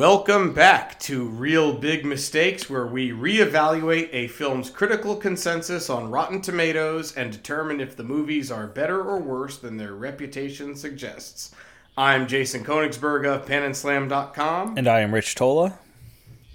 Welcome back to Reel Big Mistakes, where we reevaluate a film's critical consensus on Rotten Tomatoes and determine if the movies are better or worse than their reputation suggests. I'm Jason Koenigsberg of PenandSlam.com. And I am Rich Tola.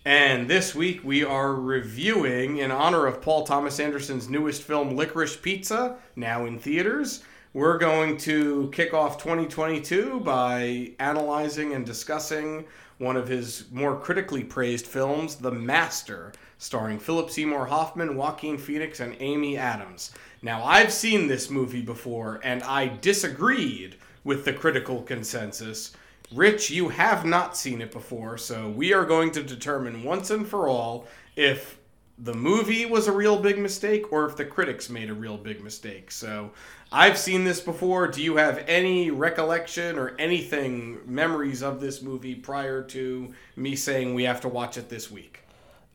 And this week we are reviewing, in honor of Paul Thomas Anderson's newest film, Licorice Pizza, now in theaters. We're going to kick off 2022 by analyzing and discussing one of his more critically praised films, The Master, starring Philip Seymour Hoffman, Joaquin Phoenix, and Amy Adams. Now, I've seen this movie before, and I disagreed with the critical consensus. Rich, you have not seen it before, so we are going to determine once and for all if the movie was a real big mistake or if the critics made a real big mistake. So I've seen this before. Do you have any recollection or anything, memories of this movie prior to me saying we have to watch it this week?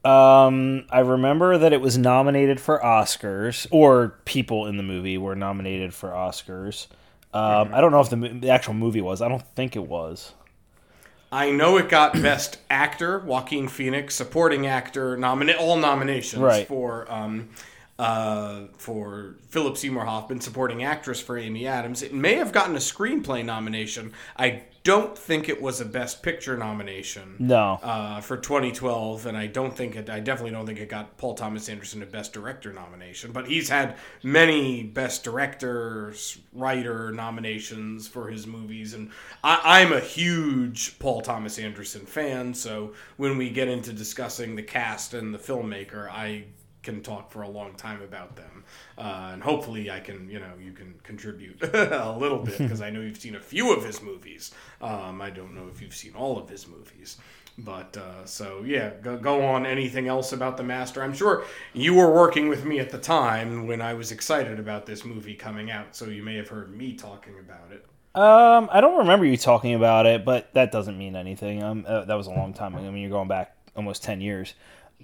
Um, I remember that it was nominated for Oscars, or people in the movie were nominated for Oscars. Um, mm-hmm. I don't know if the, the actual movie was. I don't think it was. I know it got Best Actor, Joaquin Phoenix, Supporting Actor, nomina- all nominations right. for um, uh, for Philip Seymour Hoffman, supporting actress for Amy Adams. It may have gotten a screenplay nomination. I don't think it was a Best Picture nomination. No. Uh, for 2012, and I don't think it. I definitely don't think it got Paul Thomas Anderson a Best Director nomination. But he's had many Best Director, writer nominations for his movies, and I, I'm a huge Paul Thomas Anderson fan. So when we get into discussing the cast and the filmmaker, I can talk for a long time about them, uh, and hopefully I can, you know, you can contribute a little bit because I know you've seen a few of his movies. Um, I don't know if you've seen all of his movies, but uh, so yeah, go, go, on. Anything else about the Master? I'm sure you were working with me at the time when I was excited about this movie coming out, so you may have heard me talking about it. Um, I don't remember you talking about it, but that doesn't mean anything. Um, uh, that was a long time ago. I mean, you're going back almost ten years.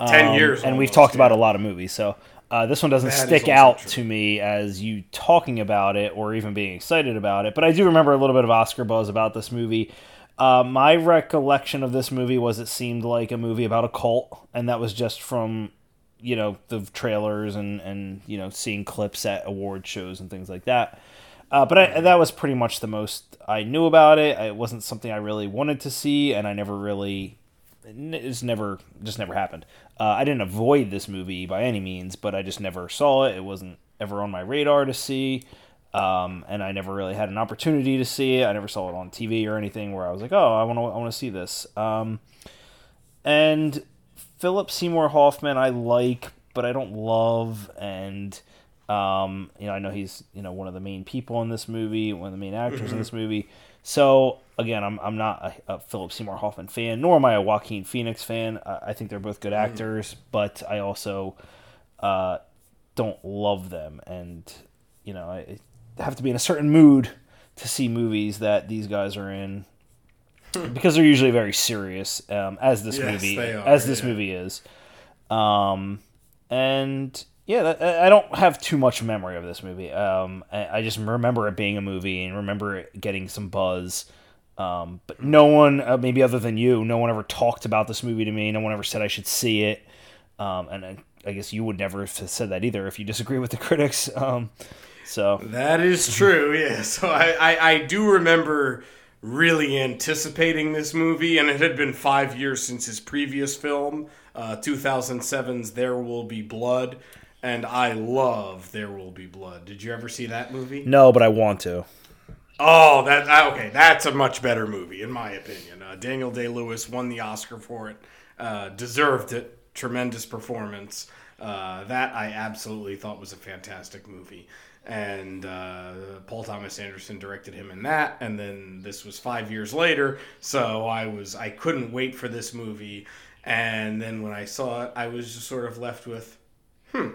Ten um, years, and almost, we've talked yeah. about a lot of movies. So uh, this one doesn't that stick out true. to me as you talking about it or even being excited about it. But I do remember a little bit of Oscar buzz about this movie. Uh, my recollection of this movie was it seemed like a movie about a cult, and that was just from you know the trailers and and you know seeing clips at award shows and things like that. Uh, but I, that was pretty much the most I knew about it. It wasn't something I really wanted to see, and I never really it's never just never happened. Uh, I didn't avoid this movie by any means, but I just never saw it. It wasn't ever on my radar to see, um, and I never really had an opportunity to see it. I never saw it on TV or anything where I was like, "Oh, I want to, I want to see this." Um, and Philip Seymour Hoffman, I like, but I don't love, and um, you know, I know he's you know one of the main people in this movie, one of the main actors in mm-hmm. this movie. So again, I'm, I'm not a, a, Philip Seymour Hoffman fan, nor am I a Joaquin Phoenix fan. I, I think they're both good mm. actors, mm. but I also uh, don't love them, and you know, I have to be in a certain mood to see movies that these guys are in hmm. because they're usually very serious, um, as this yes, movie are, as this yeah. movie is. Um, and yeah, I don't have too much memory of this movie. Um, I, just remember it being a movie and remember it getting some buzz. Um, but no one, uh, maybe other than you, no one ever talked about this movie to me. No one ever said I should see it. Um, and I, I, guess you would never have said that either if you disagree with the critics. Um, so that is true. Yeah. So I, I, I do remember really anticipating this movie, and it had been five years since his previous film, uh, 2007's There Will Be Blood and I love There Will Be Blood. Did you ever see that movie? No, but I want to. Oh, that okay. That's a much better movie, in my opinion. Uh, Daniel Day Lewis won the Oscar for it, uh, deserved it. Tremendous performance. Uh, that I absolutely thought was a fantastic movie. And uh, Paul Thomas Anderson directed him in that, and then this was five years later. So I was I couldn't wait for this movie, and then when I saw it, I was just sort of left with, hmm,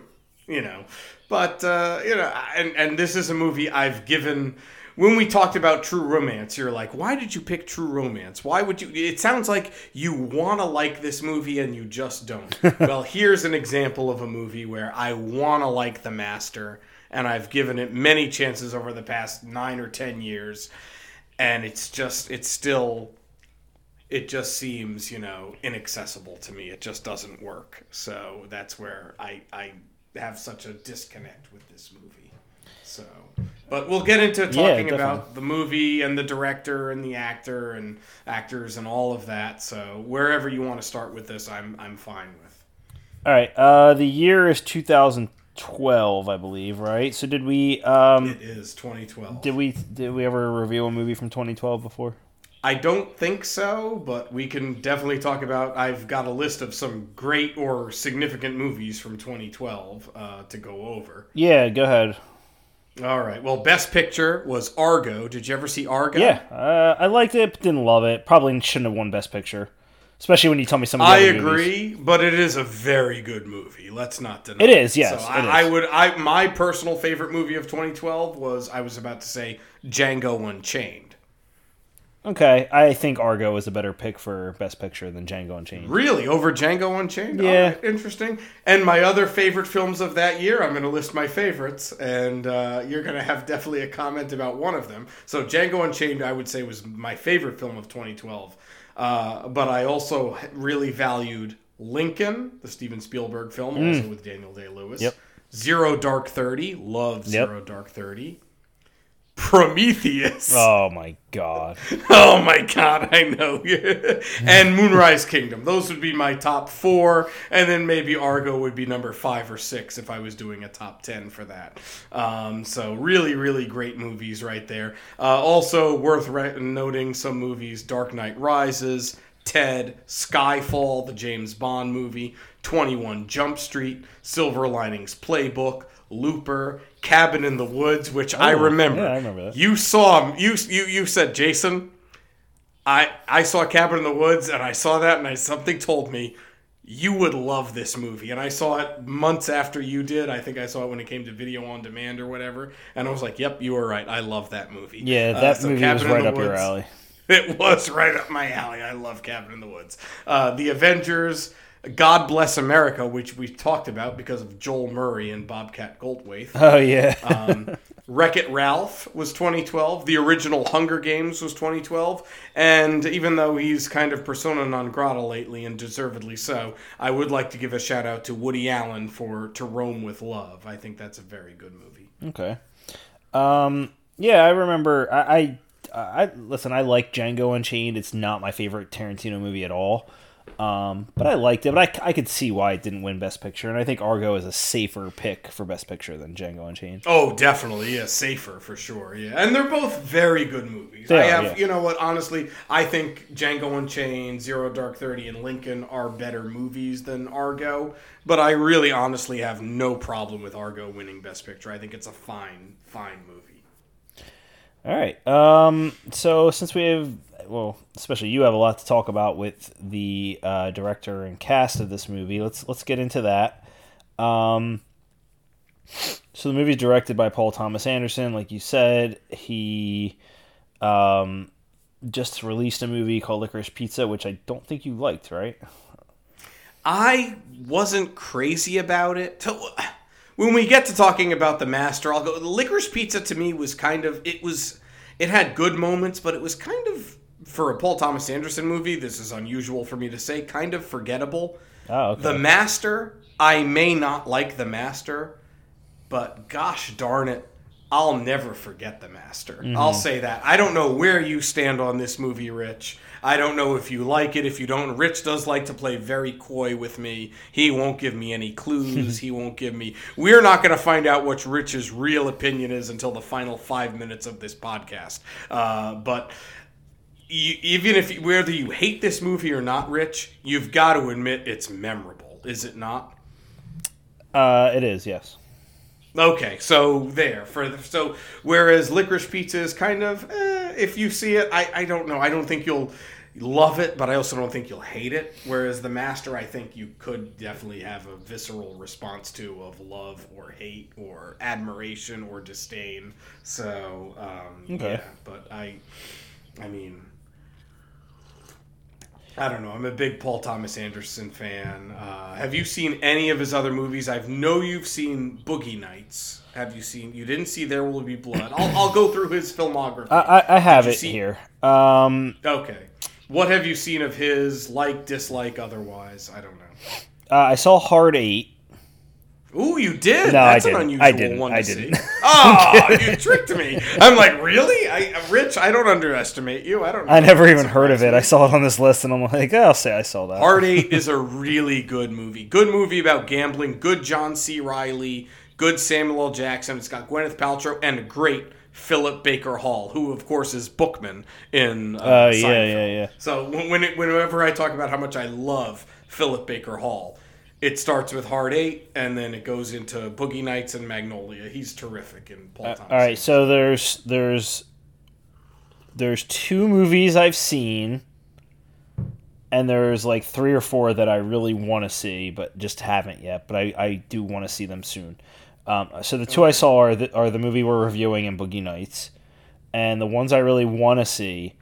you know. But uh, you know, and and this is a movie I've given. When we talked about True Romance, you're like, why did you pick True Romance? Why would you? It sounds like you want to like this movie and you just don't. well, here's an example of a movie where I want to like The Master, and I've given it many chances over the past nine or ten years, and it's just, it's still it just seems you know inaccessible to me. It just doesn't work. So that's where I I have such a disconnect with this movie. So, but we'll get into talking yeah, about the movie and the director and the actor and actors and all of that. So wherever you want to start with this, I'm I'm fine with. All right. Uh, the year is 2012, I believe. Right. So did we? Um, it is 2012. Did we? Did we ever review a movie from 2012 before? I don't think so, but we can definitely talk about. I've got a list of some great or significant movies from 2012 uh, to go over. Yeah, go ahead. All right. Well, Best Picture was Argo. Did you ever see Argo? Yeah, uh, I liked it, but didn't love it. Probably shouldn't have won Best Picture, especially when you tell me some. Of the I agree, movies. but it is a very good movie. Let's not deny. It is. Yes. So I, I, would. I my personal favorite movie of 2012 was I was about to say Django Unchained. Okay, I think Argo is a better pick for Best Picture than Django Unchained. Really, over Django Unchained? Yeah, right, interesting. And my other favorite films of that year, I'm going to list my favorites, and uh, you're going to have definitely a comment about one of them. So Django Unchained, I would say, was my favorite film of 2012. Uh, but I also really valued Lincoln, the Steven Spielberg film, mm. also with Daniel Day Lewis. Yep. Zero Dark Thirty, love Zero yep. Dark Thirty. Prometheus. Oh my god. oh my god, I know. and Moonrise Kingdom. Those would be my top four, and then maybe Argo would be number five or six if I was doing a top ten for that. Um, so really, really great movies right there. Uh, also worth re- noting some movies: Dark Knight Rises. Ted, Skyfall, the James Bond movie, 21 Jump Street, Silver Linings Playbook, Looper, Cabin in the Woods, which oh, I remember. Yeah, I remember that. You saw. You you you said Jason. I I saw Cabin in the Woods, and I saw that, and I, something told me you would love this movie. And I saw it months after you did. I think I saw it when it came to video on demand or whatever. And I was like, "Yep, you were right. I love that movie." Yeah, uh, that uh, so movie Cabin was right up Woods, your alley. It was right up my alley. I love Cabin in the Woods. Uh, the Avengers. God Bless America, which we talked about because of Joel Murray and Bobcat Goldthwait. Oh yeah. um, Wreck It Ralph was 2012. The original Hunger Games was 2012. And even though he's kind of persona non grata lately, and deservedly so, I would like to give a shout out to Woody Allen for To Rome with Love. I think that's a very good movie. Okay. Um, yeah, I remember. I, I, I listen. I like Django Unchained. It's not my favorite Tarantino movie at all. Um, but I liked it, but I, I could see why it didn't win Best Picture, and I think Argo is a safer pick for Best Picture than Django Unchained. Oh, definitely, yeah, safer for sure, yeah. And they're both very good movies. They I are, have, yeah. you know what? Honestly, I think Django Unchained, Zero Dark Thirty, and Lincoln are better movies than Argo. But I really, honestly, have no problem with Argo winning Best Picture. I think it's a fine, fine movie. All right. Um. So since we have well, especially you have a lot to talk about with the uh, director and cast of this movie. Let's let's get into that. Um, so the movie is directed by Paul Thomas Anderson, like you said. He um, just released a movie called Licorice Pizza, which I don't think you liked, right? I wasn't crazy about it. When we get to talking about the master, I'll go. Licorice Pizza to me was kind of it was it had good moments, but it was kind of for a Paul Thomas Anderson movie, this is unusual for me to say, kind of forgettable. Oh, okay. The Master, I may not like The Master, but gosh darn it, I'll never forget The Master. Mm-hmm. I'll say that. I don't know where you stand on this movie, Rich. I don't know if you like it, if you don't. Rich does like to play very coy with me. He won't give me any clues. he won't give me. We're not going to find out what Rich's real opinion is until the final five minutes of this podcast. Uh, but you, even if whether you hate this movie or not, Rich, you've got to admit it's memorable, is it not? Uh, it is, yes. Okay, so there for the, so whereas licorice pizza is kind of eh, if you see it, I I don't know. I don't think you'll love it, but I also don't think you'll hate it. Whereas the master, I think you could definitely have a visceral response to of love or hate or admiration or disdain. So um, okay. yeah, but I, I mean, I don't know. I'm a big Paul Thomas Anderson fan. Uh, have you seen any of his other movies? I know you've seen Boogie Nights. Have you seen? You didn't see There Will Be Blood. I'll, I'll go through his filmography. I, I have it see? here. Um, okay. what have you seen of his? Like, dislike, otherwise? I don't know. Uh, I saw Hard Eight. Ooh, you did. No, That's I an didn't. unusual I didn't. one to I didn't. see. Oh, you tricked me. I'm like, really? I, Rich, I don't underestimate you. I don't. Know. I never even heard of it. surprised I saw it on this list, and I'm like, oh, I'll say I saw that. Hard Eight is a really good movie. Good movie about gambling. Good John C. Reilly. Good Samuel L. Jackson. It's got Gwyneth Paltrow and a great Philip Baker Hall, who of course is Bookman in. Uh, Oh, yeah, yeah, yeah. So when it, whenever I talk about how much I love Philip Baker Hall, it starts with Hard Eight and then it goes into Boogie Nights and Magnolia. He's terrific in Paul Thomas. All right, so there's there's there's two movies I've seen, and there's like three or four that I really want to see, but just haven't yet. But I, I do want to see them soon. Um, so the two I saw are the, are the movie we're reviewing and Boogie Nights, and the ones I really want to see.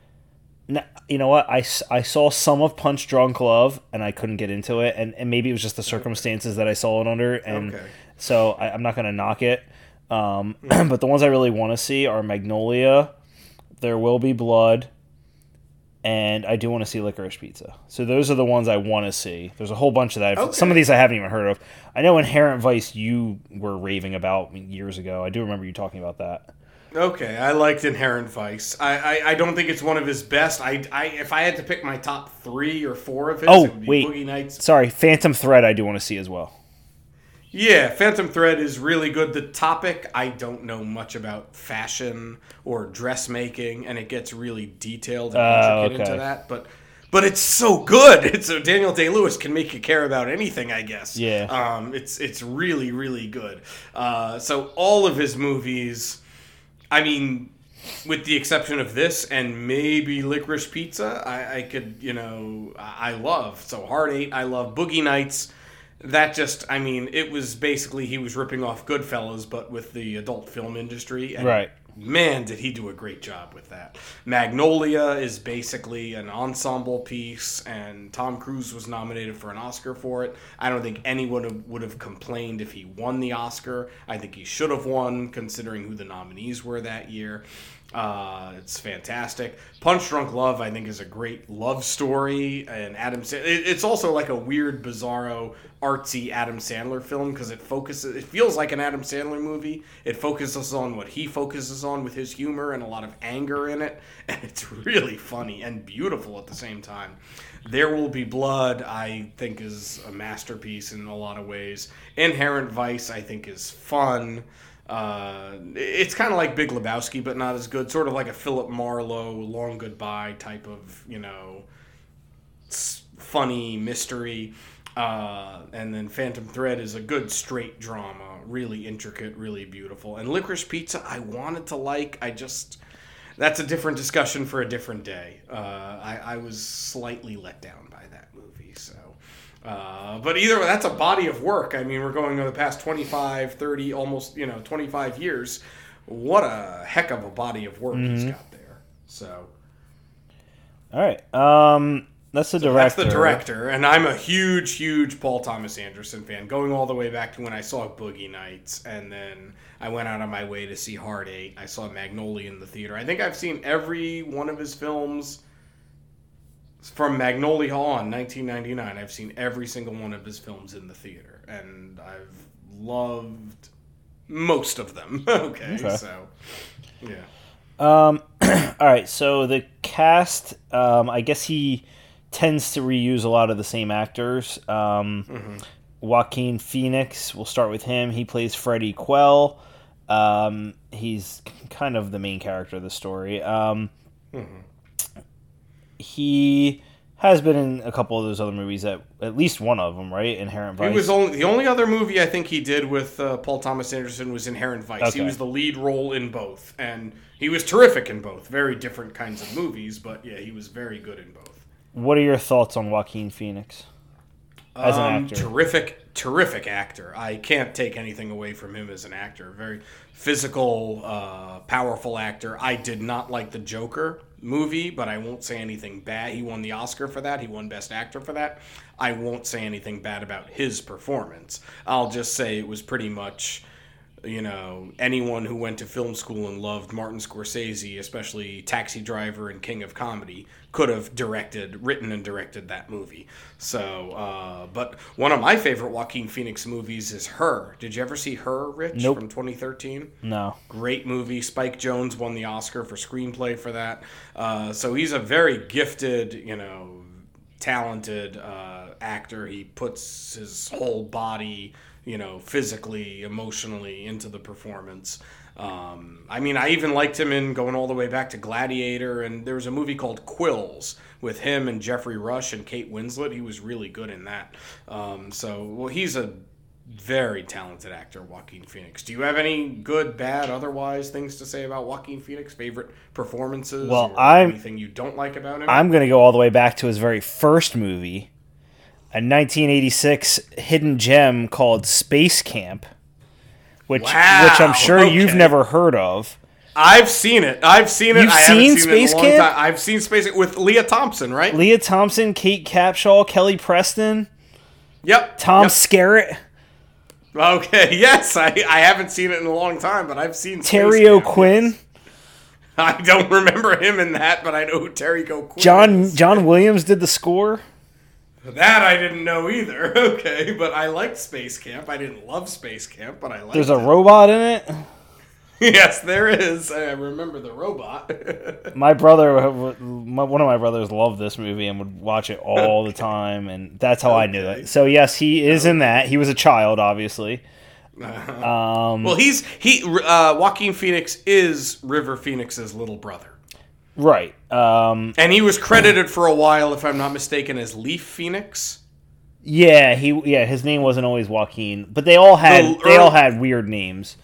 You know what? I, I saw some of Punch Drunk Love, and I couldn't get into it, and, and maybe it was just the circumstances that I saw it under, and Okay. so I, I'm not going to knock it. Um, but the ones I really want to see are Magnolia, There Will Be Blood, and I do want to see Licorice Pizza. So those are the ones I want to see. There's a whole bunch of that. Okay. Some of these I haven't even heard of. I know Inherent Vice you were raving about years ago. I do remember you talking about that. Okay, I liked Inherent Vice. I, I, I don't think it's one of his best. I, I if I had to pick my top three or four of his, Oh, it would be wait. Boogie Nights. Sorry, Phantom Thread I do want to see as well. Yeah, Phantom Thread is really good. The topic, I don't know much about fashion or dressmaking, and it gets really detailed and intricate okay. into that. But but it's so good. It's so Daniel Day Lewis can make you care about anything, I guess. Yeah. Um, it's it's really really good. Uh, so all of his movies, I mean, with the exception of this and maybe Licorice Pizza, I, I could you know I love. So Hard Eight, I love Boogie Nights. That just, I mean, it was basically he was ripping off Goodfellas, but with the adult film industry. And Right. Man, did he do a great job with that. Magnolia is basically an ensemble piece, and Tom Cruise was nominated for an Oscar for it. I don't think anyone would- have complained if he won the Oscar. I think he should have won, considering who the nominees were that year. Uh, it's fantastic. Punch Drunk Love, I think, is a great love story, and Adam. Sa- it, it's also like a weird, bizarro, artsy Adam Sandler film because it focuses. It feels like an Adam Sandler movie. It focuses on what he focuses on with his humor and a lot of anger in it, and it's really funny and beautiful at the same time. There Will Be Blood, I think, is a masterpiece in a lot of ways. Inherent Vice, I think, is fun. Uh, it's kind of like Big Lebowski, but not as good. Sort of like a Philip Marlowe, Long Goodbye type of, you know, funny mystery. Uh, and then Phantom Thread is a good straight drama, really intricate, really beautiful. And Licorice Pizza, I wanted to like, I just that's a different discussion for a different day. Uh, I, I was slightly let down by that movie, so. Uh, but either way, that's a body of work. I mean, we're going over the past 25, 30, almost, you know, 25 years. What a heck of a body of work he's got there. So, All right. Um, that's the that's director. the director. And I'm a huge, huge Paul Thomas Anderson fan, going all the way back to when I saw Boogie Nights. And then I went out on my way to see Hard Eight. I saw Magnolia in the theater. I think I've seen every one of his films from Magnolia on 1999. I've seen every single one of his films in the theater, and I've loved most of them. okay, Okay. so yeah. Um, all right. So the cast, um, I guess he tends to reuse a lot of the same actors. Um, Joaquin Phoenix. We'll start with him. He plays Freddie Quell. Um, he's kind of the main character of the story. Um, He has been in a couple of those other movies. At at least one of them, right? Inherent Vice. He was only the only other movie I think he did with uh, Paul Thomas Anderson was Inherent Vice. He was the lead role in both, and he was terrific in both. Very different kinds of movies, but yeah, he was very good in both. what are your thoughts on Joaquin Phoenix as an Um, actor? Terrific, terrific actor. I can't take anything away from him as an actor. Very physical, uh, powerful actor. I did not like the Joker movie, but I won't say anything bad. He won the Oscar for that. He won Best Actor for that. I won't say anything bad about his performance. I'll just say it was pretty much you know, anyone who went to film school and loved Martin Scorsese, especially Taxi Driver and King of Comedy, could have directed, written and directed that movie. So, uh, but one of my favorite Joaquin Phoenix movies is Her. Did you ever see Her, Rich, Nope. from 2013? No. Great movie. Spike Jonze won the Oscar for screenplay for that. Uh, so he's a very gifted, you know, talented uh, actor. He puts his whole body, you know, physically, emotionally into the performance. Um, I mean, I even liked him in going all the way back to Gladiator, and there was a movie called Quills with him and Geoffrey Rush and Kate Winslet. He was really good in that. Um, so, well, he's a very talented actor, Joaquin Phoenix. Do you have any good, bad, otherwise things to say about Joaquin Phoenix? Favorite performances? Well, or I'm- anything you don't like about him? I'm going to go all the way back to his very first movie, a 1986 hidden gem called Space Camp, which Wow, which I'm sure you've never heard of. I've seen it. I've seen it. You've I haven't seen seen it in Space a long Camp? time. I've seen Space Camp with Lea Thompson, right? Lea Thompson, Kate Capshaw, Kelly Preston, yep. Tom Yep. Skerritt, Okay. Yes, I, I haven't seen it in a long time, but I've seen Terry. O'Quinn, I don't remember him in that, but I know who Terry O'Quinn John is. John Williams did the score. That I didn't know either. Okay, but I liked Space Camp. I didn't love Space Camp, but I liked There's a it. robot in it. yes, there is. I remember the robot. My brother, my, one of my brothers, loved this movie and would watch it all the time, and that's how I knew it. So yes, he is in that. He was a child, obviously. Um, well, he's he. Uh, Joaquin Phoenix is River Phoenix's little brother, right. Um, and he was credited for a while, if I'm not mistaken, as Leaf Phoenix. yeah, he yeah, his name wasn't always Joaquin, but they all had The they all had weird names.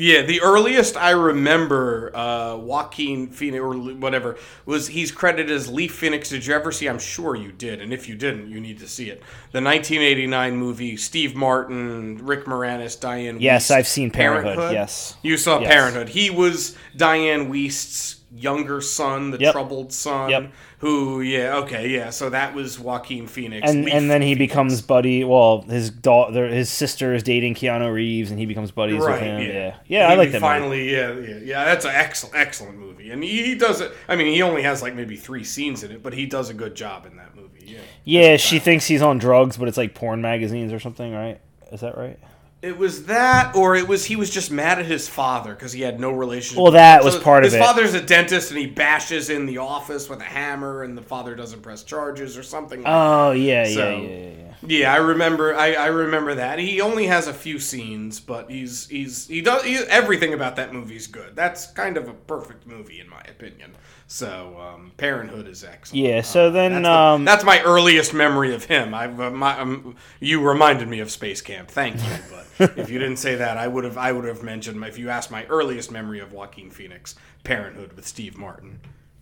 Yeah, the earliest I remember uh, Joaquin Phoenix or whatever was he's credited as Leaf Phoenix. Did you ever see? I'm sure you did, and if you didn't, you need to see it. The 1989 movie, Steve Martin, Rick Moranis, Diane. Yes, Wiest, I've seen Parenthood, yes. you saw Yes. Parenthood. He was Diane Wiest's younger son, the Yep. troubled son. Yep. Who? Yeah. Okay. Yeah. So that was Joaquin Phoenix. And Leaf and then he Phoenix. becomes buddy. Well, his daughter, his sister is dating Keanu Reeves, and he becomes buddies with him. yeah. Yeah, yeah, I like that. movie. Finally, yeah, yeah, yeah. That's an excellent, excellent movie, and he, he does it. I mean, he only has like maybe three scenes in it, but he does a good job in that movie. Yeah, Yeah, she thinks he's on drugs, but it's like porn magazines or something, right? Is that right? It was that, or it was he was just mad at his father because he had no relationship. Well, that was part of it. his father's a dentist, and he bashes in the office with a hammer, and the father doesn't press charges or something. like Oh yeah, yeah, So- yeah, yeah, yeah. Yeah, I remember. I, I remember that. He only has a few scenes, but he's he's he does he, everything about that movie's good. That's kind of a perfect movie in my opinion. So um, Parenthood is excellent. Yeah, so then, that's, the- um, that's my earliest memory of him. I uh, my, um, you reminded me of Space Camp. Thank you. But if you didn't say that, I would have I would have mentioned if you asked my earliest memory of Joaquin Phoenix, Parenthood with Steve Martin.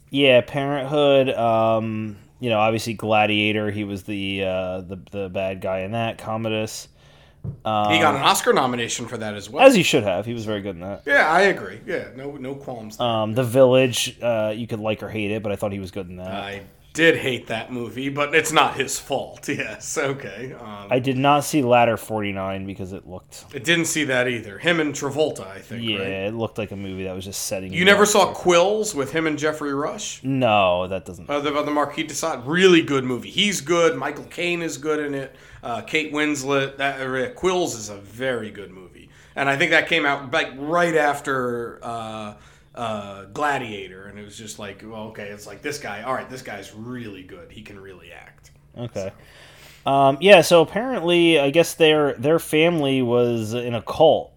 Yeah, Parenthood. Um, you know, obviously Gladiator. He was the uh, the the bad guy in that. Commodus. Um, He got an Oscar nomination for that as well. as he should have. He was very good in that. yeah, I agree. Yeah, no no qualms. there. Um, the Village. Uh, you could like or hate it, but I thought he was good in that. I did hate that movie, but it's not his fault. Yes, okay. Um, I did not see Ladder Forty Nine because it looked. I didn't see that either. Him and Travolta, I think. Yeah, Right? it looked like a movie that was just setting. You never saw Quills with him and Geoffrey Rush? No, that doesn't. Uh, the, the Marquis de Sade, really good movie. He's good. Michael Caine is good in it. Uh, Kate Winslet. That uh, Quills is a very good movie, and I think that came out like right after uh, uh, Gladiator, and it was just like, well, okay, it's like this guy. All right, this guy's really good. He can really act. Okay. Um, yeah, so apparently, I guess their their family was in a cult,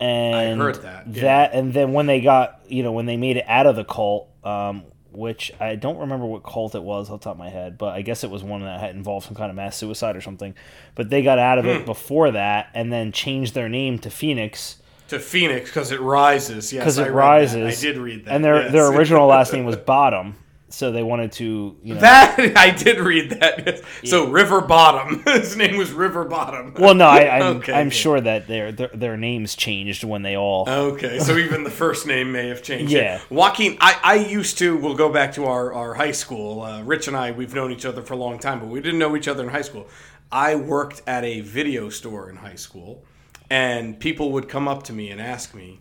and I heard that, yeah. That and then when they got you know when they made it out of the cult, um, which I don't remember what cult it was off the top of my head, but I guess it was one that had involved some kind of mass suicide or something. But they got out of Hmm. it before that, and then changed their name to Phoenix To Phoenix because it rises. Yes, because it read rises. That. I did read that. and their yes. their original last name was Bottom, so they wanted to you know. That I did read that. yes. So River Bottom. His name was River Bottom. well, no, I, I'm, Okay, I'm yeah. sure that their, their their names changed when they all. Okay, so even the first name may have changed. Yeah. Joaquin, I, I used to, we'll go back to our, our high school. Uh, Rich and I, we've known each other for a long time, but we didn't know each other in high school. I worked at a video store in high school. And people would come up to me and ask me,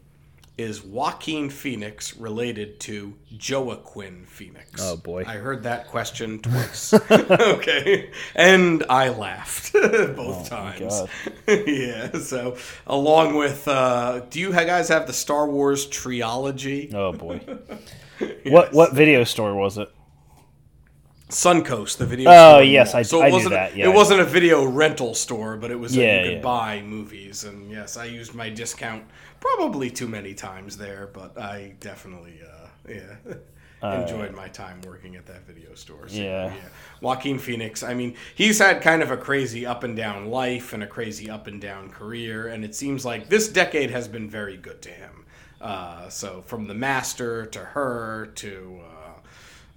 "Is Joaquin Phoenix related to Joaquin Phoenix?" Oh boy, I heard that question twice. okay, and I laughed both oh, times. yeah. So, along with, uh, do you guys have the Star Wars trilogy? Oh boy. yes. What what video store was it? Suncoast, the video. Oh yes, I, so it I wasn't, that. Yeah, it wasn't a video rental store, but it was yeah, you could yeah. buy movies, and yes, I used my discount probably too many times there, but I definitely, uh, yeah. enjoyed my time working at that video store. So, yeah. yeah. Joaquin Phoenix, I mean, he's had kind of a crazy up and down life and a crazy up and down career, and it seems like this decade has been very good to him. Uh, so from The Master to her to, uh,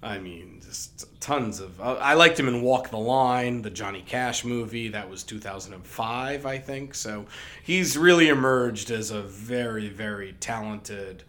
I mean, just tons of. Uh, I liked him in Walk the Line, the Johnny Cash movie. That was 2005, I think. So he's really emerged as a very, very talented,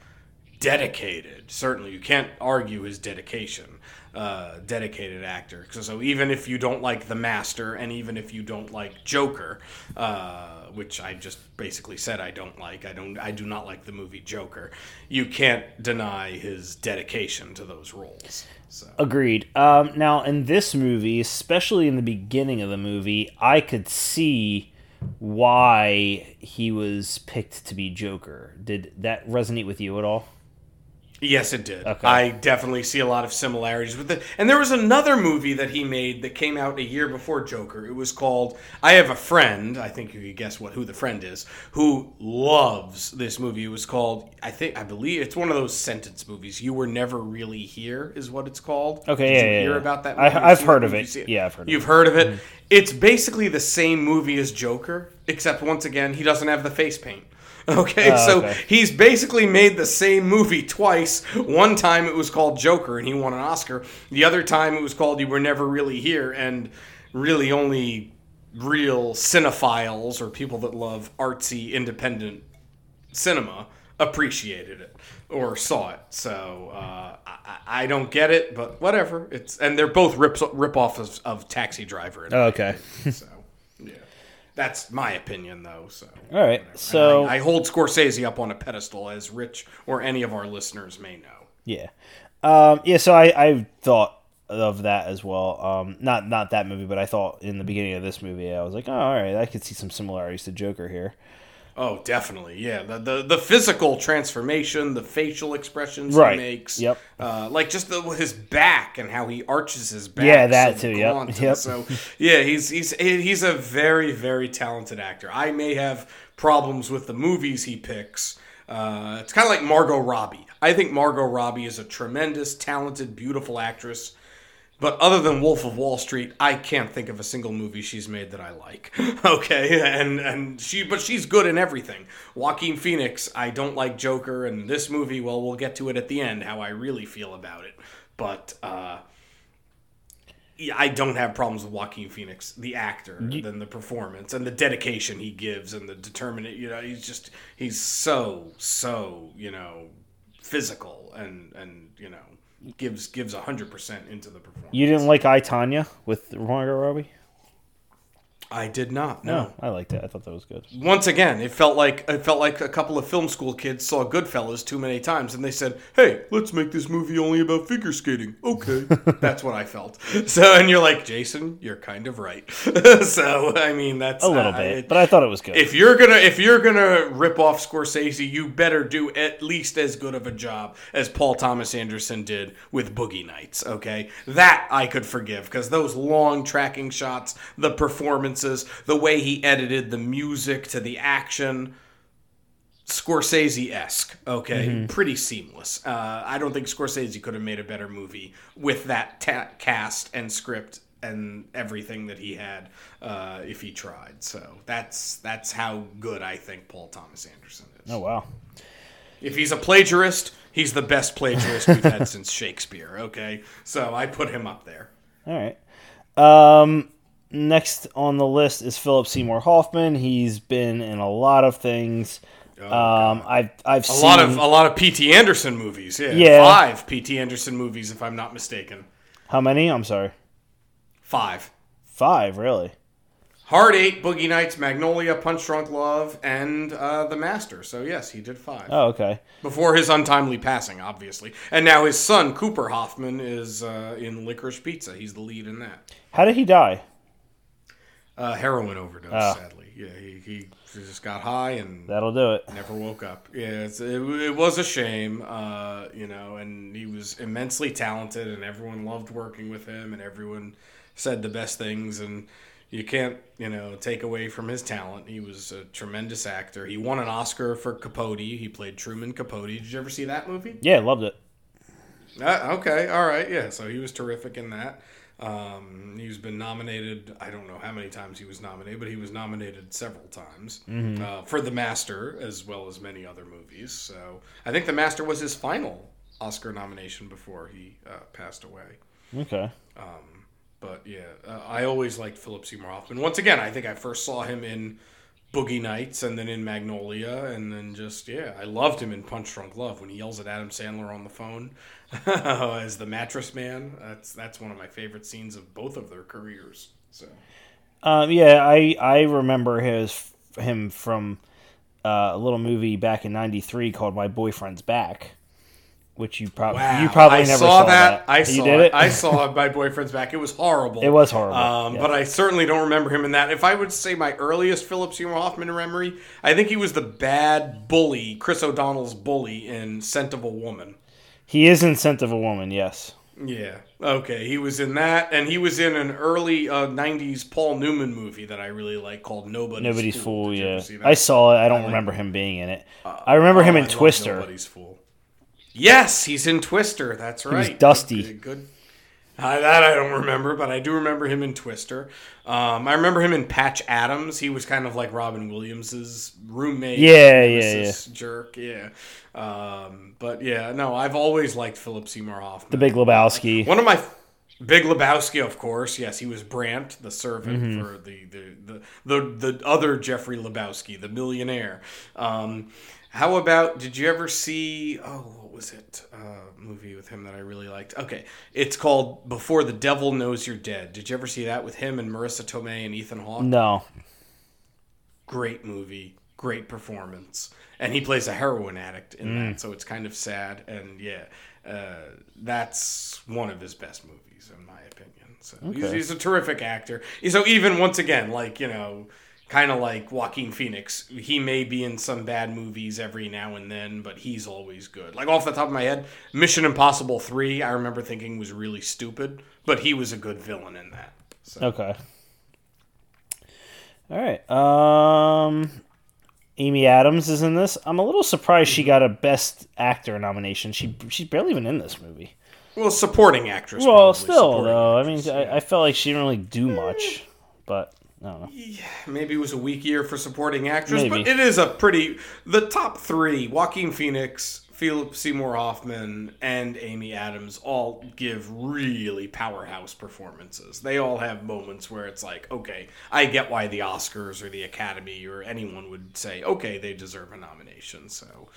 dedicated. Certainly, you can't argue his dedication. Uh, dedicated actor. So, so, even if you don't like The Master, and even if you don't like Joker, uh, which I just basically said I don't like, I don't, I do not like the movie Joker. You can't deny his dedication to those roles. So. Agreed. Um, now, in this movie, especially in the beginning of the movie, I could see why he was picked to be Joker. Did that resonate with you at all? Yes, it did. Okay. I definitely see a lot of similarities with it. And there was another movie that he made that came out a year before Joker. It was called I Have a Friend. I think you could guess what who the friend is, who loves this movie. It was called I think I believe it's one of those sentence movies. You were never really here is what it's called. Okay, Did yeah, you yeah, hear yeah. about that? Movie? I, have heard of it. it. Yeah, I've heard. You've of heard of it. Mm-hmm. It's basically the same movie as Joker, except once again he doesn't have the face paint. Okay, oh, so okay. he's basically made the same movie twice. One time it was called Joker and he won an Oscar. The other time it was called You Were Never Really Here, and really only real cinephiles or people that love artsy independent cinema appreciated it or saw it. So uh, I, I, don't get it, but whatever. It's and they're both rips rip off of, of Taxi Driver. Oh, okay. so that's my opinion, though. So all right, whatever. so I, I, hold Scorsese up on a pedestal, as Rich or any of our listeners may know. Yeah, um, yeah. So I, I thought of that as well. Um, not not that movie, but I thought in the beginning of this movie, I was like, oh, all right, I could see some similarities to Joker here. Oh, definitely. Yeah. The, the the physical transformation, the facial expressions right. he makes. Yep. Uh, like just the, his back and how he arches his back. Yeah, that so too. Yep. yep. So yeah, he's he's he's a very very talented actor. I may have problems with the movies he picks. Uh, it's kind of like Margot Robbie. I think Margot Robbie is a tremendous, talented, beautiful actress. But other than Wolf of Wall Street, I can't think of a single movie she's made that I like. okay, and and she, but she's good in everything. Joaquin Phoenix, I don't like Joker, and this movie, well, we'll get to it at the end how I really feel about it. But uh, I don't have problems with Joaquin Phoenix, the actor, you, than the performance and the dedication he gives and the determinate. You know, he's just he's so so you know physical and and you know gives gives hundred percent into the performance. You didn't like I Tonya with Margot Robbie? I did not. No, I liked it. I thought that was good. Once again, it felt like it felt like a couple of film school kids saw Goodfellas too many times, and they said, "Hey, let's make this movie only about figure skating." Okay, that's what I felt. So, and you're like, Jason, you're kind of right. so, I mean, that's a little uh, bit, it, but I thought it was good. If you're gonna if you're gonna rip off Scorsese, you better do at least as good of a job as Paul Thomas Anderson did with Boogie Nights. Okay, that I could forgive because those long tracking shots, the performance performances, the way he edited the music to the action. Scorsese esque, okay, mm-hmm. pretty seamless. Uh, I don't think Scorsese could have made a better movie with that ta- cast and script and everything that he had uh, if he tried. So that's that's how good I think Paul Thomas Anderson is. Oh wow! If he's a plagiarist, he's the best plagiarist we've had since Shakespeare. Okay, so I put him up there. All right. Um, Next on the list is Philip Seymour Hoffman. He's been in a lot of things. Oh, um, I've I've a seen lot of a lot of P.T. Anderson movies. Yeah, yeah. five P.T. Anderson movies, if I'm not mistaken. How many? I'm sorry. Five. Five, really? Hard Eight, Boogie Nights, Magnolia, Punch Drunk Love, and uh, The Master. So yes, he did five. Oh, okay. Before his untimely passing, obviously, and now his son Cooper Hoffman is uh, in Licorice Pizza. He's the lead in that. How did he die? Uh, heroin overdose. Oh. Sadly, yeah, he, he just got high and that'll do it. Never woke up. Yeah, it, it was a shame, uh, you know. And he was immensely talented, and everyone loved working with him, and everyone said the best things and you can't, you know, take away from his talent. He was a tremendous actor. He won an Oscar for Capote. He played Truman Capote. Did you ever see that movie? Yeah, loved it. Uh, okay, all right, yeah. So he was terrific in that. Um, he's been nominated. I don't know how many times he was nominated, but he was nominated several times mm-hmm. uh, for The Master as well as many other movies. So I think The Master was his final Oscar nomination before he uh, passed away. Okay. Um, but yeah, uh, I always liked Philip Seymour Hoffman. Once again, I think I first saw him in Boogie Nights and then in Magnolia, and then just yeah, I loved him in Punch Drunk Love when he yells at Adam Sandler on the phone as the mattress man. That's that's one of my favorite scenes of both of their careers. So, um, yeah, I I remember his him from uh, a little movie back in '93 called My Boyfriend's Back which you probably wow. you probably I never saw, saw that. that. I saw it. it. I saw. My boyfriend's back. It was horrible. It was horrible. Um, But I certainly don't remember him in that. If I would say my earliest Philip Seymour Hoffman memory, I think he was the bad bully, Chris O'Donnell's bully in Scent of a Woman. He is in Scent of a Woman. Yes. Yeah. Okay. He was in that, and he was in an early uh, '90s Paul Newman movie that I really like called Nobody's, Nobody's Fool. Fool yeah, I saw it. I don't I remember him being in it. Uh, I remember him in Twister. Nobody's Fool. Yes, he's in Twister. That's right. He's Dusty. Good. good. Uh, that I don't remember, but I do remember him in Twister. Um, I remember him in Patch Adams. He was kind of like Robin Williams's roommate. Yeah, yeah, yeah. Jerk. Yeah. Um, but yeah, no, I've always liked Philip Seymour Hoffman. The Big Lebowski. One of my Big Lebowski, of course. Yes, he was Brandt, the servant mm-hmm. for the, the, the the the other Jeffrey Lebowski, the millionaire. Um, how about? Did you ever see? Oh, was it? Uh, movie with him that I really liked. Okay, it's called Before the Devil Knows You're Dead. Did you ever see that with him and Marisa Tomei and Ethan Hawke? No. Great movie, great performance, and he plays a heroin addict in mm. that, so it's kind of sad. And yeah, uh, that's one of his best movies, in my opinion. So okay. he's, he's a terrific actor. So even once again, like you know kind of like Joaquin Phoenix. He may be in some bad movies every now and then, but he's always good. Like off the top of my head, Mission Impossible 3, I remember thinking was really stupid, but he was a good villain in that. So. Okay. All right. Um Amy Adams is in this. I'm a little surprised she got a best actor nomination. She she's barely even in this movie. Well, supporting actress. Well, still though. Actress, I mean, yeah. I, I felt like she didn't really do much, but yeah, maybe it was a weak year for supporting actress, maybe. but it is a pretty. The top three: Joaquin Phoenix, Philip Seymour Hoffman, and Amy Adams all give really powerhouse performances. They all have moments where it's like, okay, I get why the Oscars or the Academy or anyone would say, okay, they deserve a nomination. So.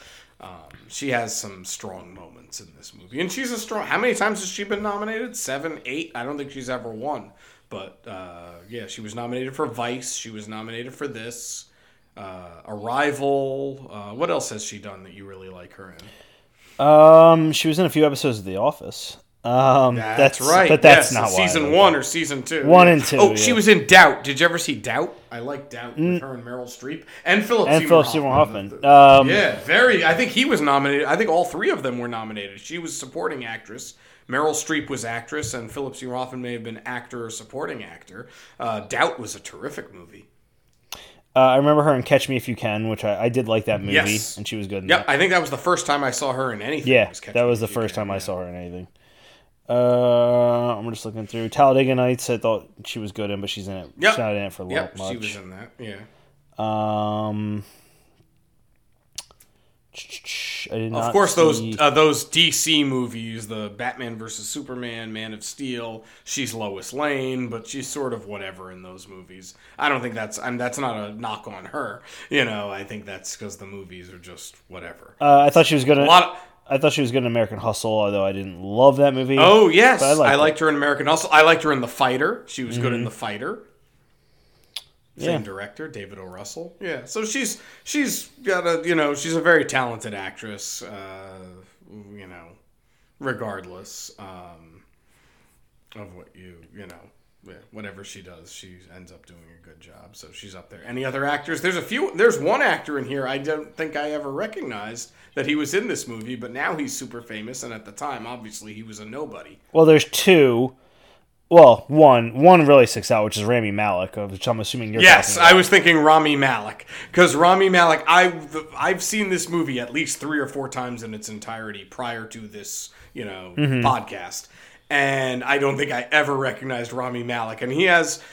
Um, she has some strong moments in this movie, and she's a strong. How many times has she been nominated? Seven, eight. I don't think she's ever won. But uh, yeah, she was nominated for Vice. She was nominated for this. Uh, Arrival. Uh, what else has she done that you really like her in? Um, she was in a few episodes of The Office. Um, that's, that's right. But that's yes, not season one or season two. One and two. Oh, yeah. she was in Doubt. Did you ever see Doubt? I like Doubt with her and Meryl Streep and Philip and Seymour Philip Seymour Hoffman. Hoffman. Um, yeah, very. I think he was nominated. I think all three of them were nominated. She was supporting actress. Meryl Streep was actress, and Philip Seymour Hoffman may have been actor or supporting actor. Uh, Doubt was a terrific movie. Uh, I remember her in Catch Me If You Can, which I, I did like that movie, yes. and she was good. Yeah, I think that was the first time I saw her in anything. Yeah, was that was the first time. I saw her in anything. Uh, I'm just looking through Talladega Nights. I thought she was good in, but she's in it. Yep. She's not in it for yep, much. She was in that. Yeah. Um, of course, see... those uh, those DC movies, the Batman versus Superman, Man of Steel. She's Lois Lane, but she's sort of whatever in those movies. I don't think that's I'm that's not a knock on her. You know, I think that's because the movies are just whatever. Uh, I thought she was gonna. A lot. Of, I thought she was good in American Hustle, although I didn't love that movie. Oh yes, I liked, I liked her in American Hustle. I liked her in The Fighter. She was mm-hmm. good in mm-hmm. The Fighter. Same Yeah. director, David O. Russell. Yeah, so she's she's got a you know she's a very talented actress. Uh, you know, regardless um, of what you you know yeah, whatever she does, she ends up doing a good job. So she's up there. Any other actors? There's a few. There's one actor in here I don't think I ever recognized that he was in this movie, but now he's super famous. And at the time, obviously, he was a nobody. Well, there's two. Well, one one really sticks out, which is Rami Malek, of which I'm assuming you're. Yes. I was thinking Rami Malek because Rami Malek. I I've seen this movie at least three or four times in its entirety prior to this, you know, Mm-hmm. podcast, and I don't think I ever recognized Rami Malek. And he has,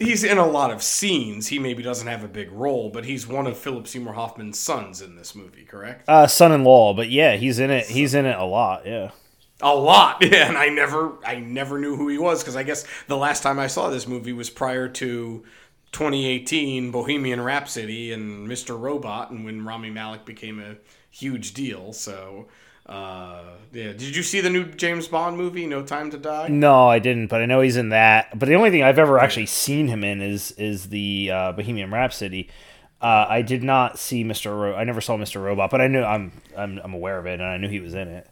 he's in a lot of scenes. He maybe doesn't have a big role, but he's one of Philip Seymour Hoffman's sons in this movie. Correct? Uh, son-in-law, but yeah, he's in it. He's in it a lot. Yeah. A lot, yeah, and I never, I never knew who he was because I guess the last time I saw this movie was prior to 2018 Bohemian Rhapsody and Mr. Robot, and when Rami Malek became a huge deal. So, uh, yeah, did you see the new James Bond movie, No Time to Die? No, I didn't, but I know he's in that. But the only thing I've ever actually seen him in is is the uh, Bohemian Rhapsody. Uh, I did not see Mr. Ro- I never saw Mr. Robot, but I knew I'm I'm, I'm aware of it, and I knew he was in it.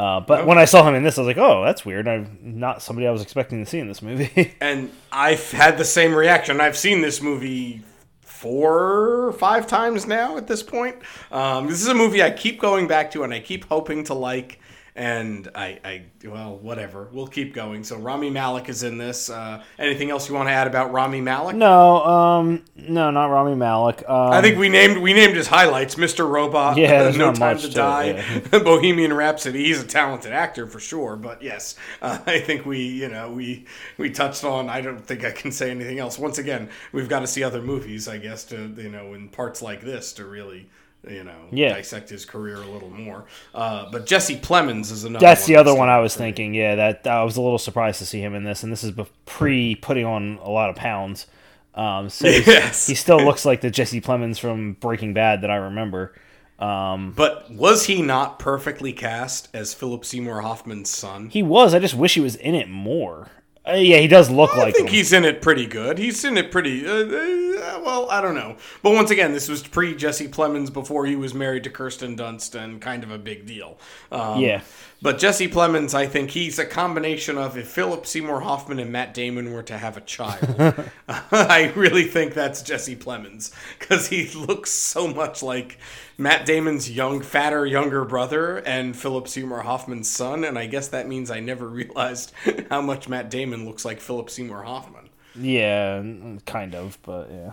Uh, but when I saw him in this, I was like, "Oh, that's weird. I'm not somebody I was expecting to see in this movie." And I've had the same reaction. I've seen this movie four or five times now at this point. Um, this is a movie I keep going back to and I keep hoping to like. And I, I, well, whatever. We'll keep going. So Rami Malek is in this. Uh, anything else you want to add about Rami Malek? no, um, no, not Rami Malek. Um, I think we named we named his highlights: Mr. Robot, Yeah, No Time to to Die, it, Bohemian Rhapsody. He's a talented actor for sure, but yes, uh, I think we you know we we touched on. I don't think I can say anything else. Once again, we've got to see other movies, I guess, to you know in parts like this to really. You know, Yeah. dissect his career a little more. Uh, but Jesse Plemons is another. that's the other one I was thinking. Yeah, that I was a little surprised to see him in this, and this is pre putting on a lot of pounds. Um, so Yes. he still looks like the Jesse Plemons from Breaking Bad that I remember. Um, But was he not perfectly cast as Philip Seymour Hoffman's son? he was. I just wish he was in it more. Uh, yeah, he does look I like I think him. he's in it pretty good. He's in it pretty. Uh, uh, well, I don't know. But once again, this was pre Jesse Plemons before he was married to Kirsten Dunst and kind of a big deal. Um, Yeah. But Jesse Plemons, I think he's a combination of if Philip Seymour Hoffman and Matt Damon were to have a child. I really think that's Jesse Plemons because he looks so much like Matt Damon's young, fatter, younger brother and Philip Seymour Hoffman's son. And I guess that means I never realized how much Matt Damon looks like Philip Seymour Hoffman. Yeah, kind of, but yeah.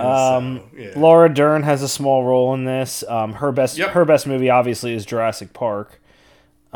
Um, so, yeah. Laura Dern has a small role in this. Um, her best Yep. her best movie obviously is Jurassic Park.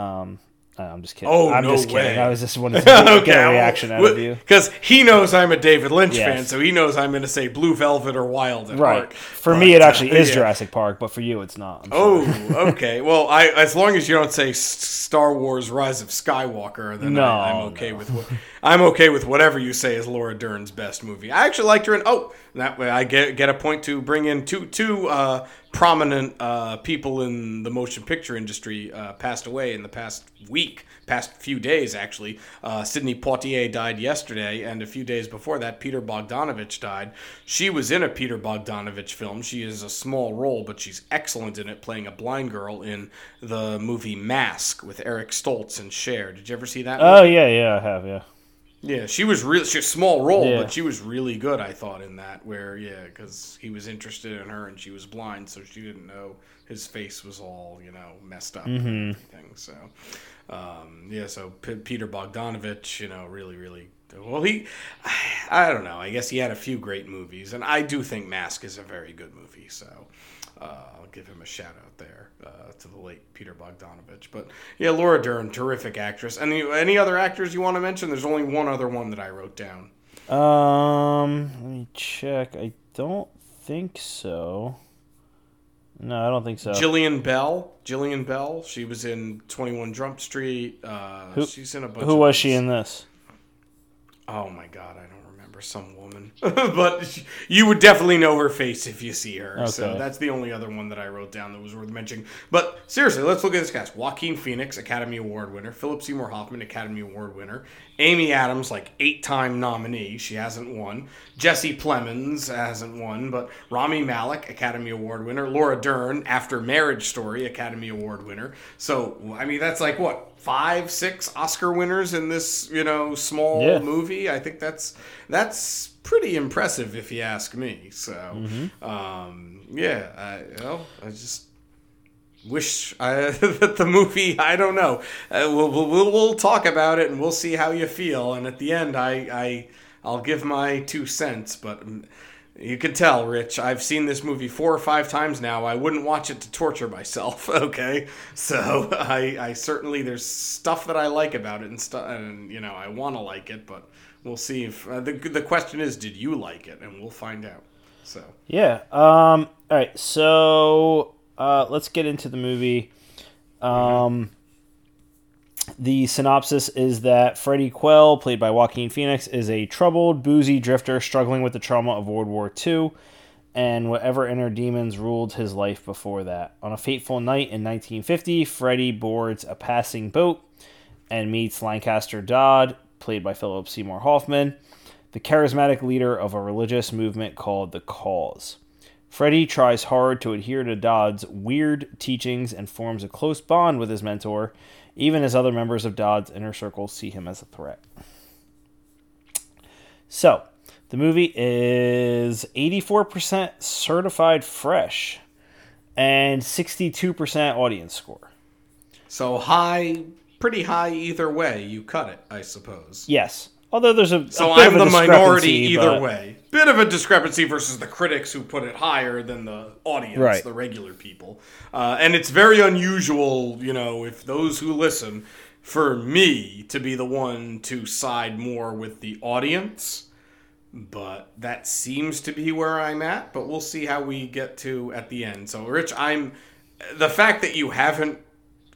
Um, I'm just kidding. Oh, I'm no just kidding. way. I was just wanted to get, get a reaction out of you. Because he knows I'm a David Lynch Yes. fan, so he knows I'm going to say Blue Velvet or Wild at Right. Heart. For But, me, it uh, actually is yeah. Jurassic Park, but for you, it's not. I'm. Oh, okay. Well, I as long as you don't say Star Wars: Rise of Skywalker, then No, I, I'm okay with what I'm okay with whatever you say is Laura Dern's best movie. I actually liked her in. Oh, that way I get get a point to bring in two two uh, prominent uh, people in the motion picture industry uh, passed away in the past week, past few days actually. Uh, Sidney Poitier died yesterday, and a few days before that, Peter Bogdanovich died. She was in a Peter Bogdanovich film. She is a small role, but she's excellent in it, playing a blind girl in the movie Mask with Eric Stoltz and Cher. Did you ever see that? Oh yeah, yeah, I have. Yeah. Yeah, she was real. She's a small role, Yeah. but she was really good. I thought in that where yeah, because he was interested in her and she was blind, so she didn't know his face was all you know messed up Mm-hmm. and everything. So um, yeah, so P- Peter Bogdanovich, you know, really, really. Well, he, I don't know. I guess he had a few great movies, and I do think Mask is a very good movie. So I'll give him a shout out there uh, to the late Peter Bogdanovich. But yeah, Laura Dern, terrific actress. Any any other actors you want to mention? There's only one other one that I wrote down. Um, let me check. I don't think so. No, I don't think so. Jillian Bell. Jillian Bell. She was in Twenty One Jump Street. Uh, Who- she's in a bunch. Who was she in this? Oh my god, I don't for some woman, but you would definitely know her face if you see her. Okay. So that's the only other one that I wrote down that was worth mentioning. But seriously, let's look at this cast: Joaquin Phoenix, Academy Award winner; Philip Seymour Hoffman, Academy Award winner; Amy Adams, like eight-time nominee, she hasn't won; Jesse Plemons hasn't won, but Rami Malek, Academy Award winner; Laura Dern, After Marriage Story, Academy Award winner. So I mean, that's like what five, six Oscar winners in this, you know, small yeah. movie. I think that's that's pretty impressive if you ask me. So, mm-hmm. um, yeah, I, well, I just wish I, that the movie. I don't know. Uh, we'll, we'll we'll talk about it and we'll see how you feel. And at the end, I I I'll give my two cents, but. You can tell, Rich. I've seen this movie four or five times now. I wouldn't watch it to torture myself. Okay, so I, I certainly there's stuff that I like about it and stuff, and you know I want to like it, but we'll see if uh, the the question is, did you like it? And we'll find out. So yeah. Um. All right. So uh, let's get into the movie. Um. The synopsis is that Freddie Quell, played by Joaquin Phoenix, is a troubled, boozy drifter struggling with the trauma of World War II and whatever inner demons ruled his life before that. On a fateful night in 1950, Freddie boards a passing boat and meets Lancaster Dodd, played by Philip Seymour Hoffman, the charismatic leader of a religious movement called the Cause. Freddie tries hard to adhere to Dodd's weird teachings and forms a close bond with his mentor even as other members of Dodd's inner circle see him as a threat. So, the movie is 84% certified fresh and 62% audience score. So, high, pretty high either way. You cut it, I suppose. Yes. Although there's a, so I'm the minority either but... way. Bit of a discrepancy versus the critics who put it higher than the audience, right. the regular people. Uh, and it's very unusual, you know, if those who listen, for me to be the one to side more with the audience. But that seems to be where I'm at. But we'll see how we get to at the end. So, Rich, I'm the fact that you haven't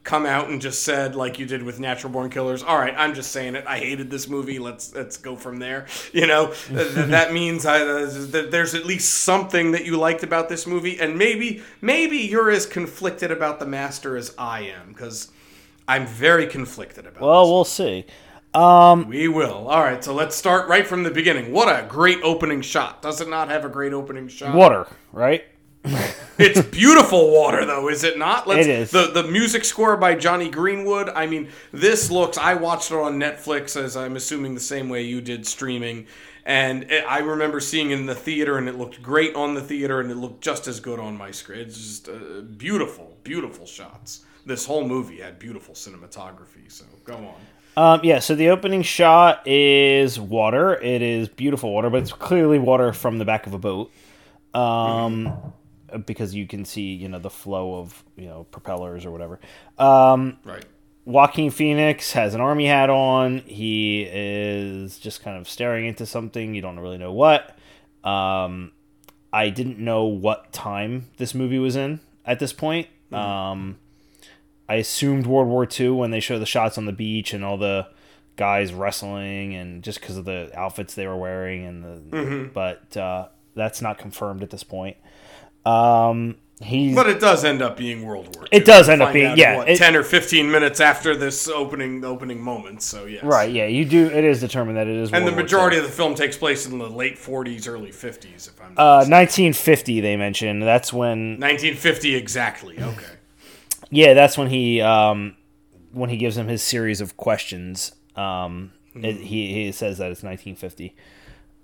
come out and just said like you did with Natural Born Killers, all right, I'm just saying it. I hated this movie. Let's let's go from there. You know, that means I, uh, there's at least something that you liked about this movie, and maybe maybe you're as conflicted about the Master as I am because I'm very conflicted about. Well, we'll see. Um, we will. All right, so let's start right from the beginning. What a great opening shot! Does it not have a great opening shot? Water, right? it's beautiful water, though, is it not? Let's, it is. The the music score by Jonny Greenwood. I mean, this looks. I watched it on Netflix, as I'm assuming the same way you did streaming, and it, I remember seeing it in the theater, and it looked great on the theater, and it looked just as good on my screen. It's just uh, beautiful, beautiful shots. This whole movie had beautiful cinematography. So go on. Um, yeah, so the opening shot is water. It is beautiful water, but it's clearly water from the back of a boat. Um, because you can see you know the flow of you know propellers or whatever. Um, right. Joaquin Phoenix has an army hat on. He is just kind of staring into something. You don't really know what. Um, I didn't know what time this movie was in at this point. Mm-hmm. Um, I assumed World War II when they show the shots on the beach and all the guys wrestling and just because of the outfits they were wearing and the mm-hmm. but uh, that's not confirmed at this point. Um, he's but it does end up being World War. II. It does end up being yeah, what, it, ten or fifteen minutes after this opening opening moment. So yes, right. Yeah, you do. It is determined that it is. And World the majority of the film takes place in the late forties, early fifties. If I'm uh, nineteen fifty, they mentioned that's when nineteen fifty exactly. Okay. yeah, that's when he um when he gives him his series of questions. Um, mm. it, he he says that it's nineteen fifty.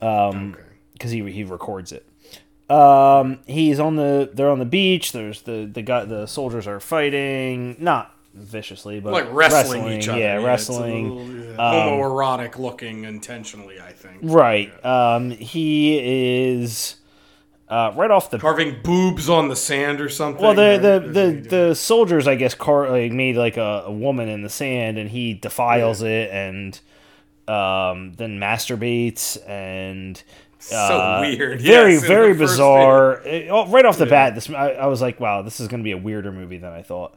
Um, because okay. he he records it. Um, he's on the. They're on the beach. There's the the guy. The soldiers are fighting, not viciously, but like wrestling, wrestling each other. Yeah, yeah wrestling. Little, yeah. Um, Homoerotic looking intentionally, I think. Right. Yeah. Um, he is. Uh, right off the carving boobs on the sand or something. Well, the the the, the soldiers, I guess, car like made like a, a woman in the sand, and he defiles it, and um, then masturbates, and so uh, weird. Very, yes, very bizarre. It, oh, right off the yeah. bat, this I, I, was like, wow, this is going to be a weirder movie than I thought.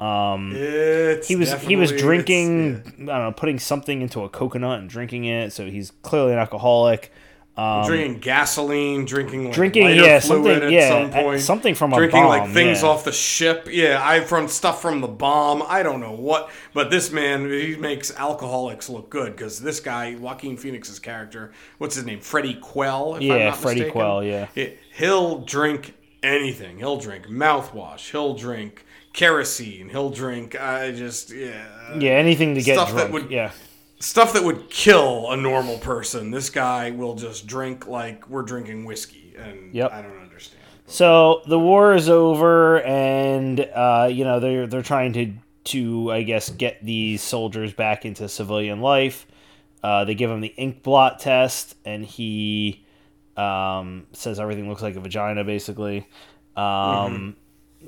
Um, it's he was he was drinking, yeah. I don't know, putting something into a coconut and drinking it. So he's clearly an alcoholic. Um, drinking gasoline, drinking like drinking, yeah, fluid something, at yeah, some point, something from a drinking bomb, like things yeah. off the ship. Yeah, I from stuff from the bomb. I don't know what, but this man he makes alcoholics look good because this guy Joaquin Phoenix's character, what's his name, Freddie Quell. If I'm Yeah, Freddie mistaken. Quell, yeah. It- he'll drink anything. He'll drink mouthwash. He'll drink kerosene. He'll drink. I just yeah. yeah, anything to get Stuff that drunk. would- yeah. Stuff that would kill a normal person. This guy will just drink like we're drinking whiskey, and Yep. I don't understand. So the war is over, and uh, you know they're they're trying to to I guess get these soldiers back into civilian life. Uh, they give him the ink blot test, and he um, says everything looks like a vagina, basically. Um,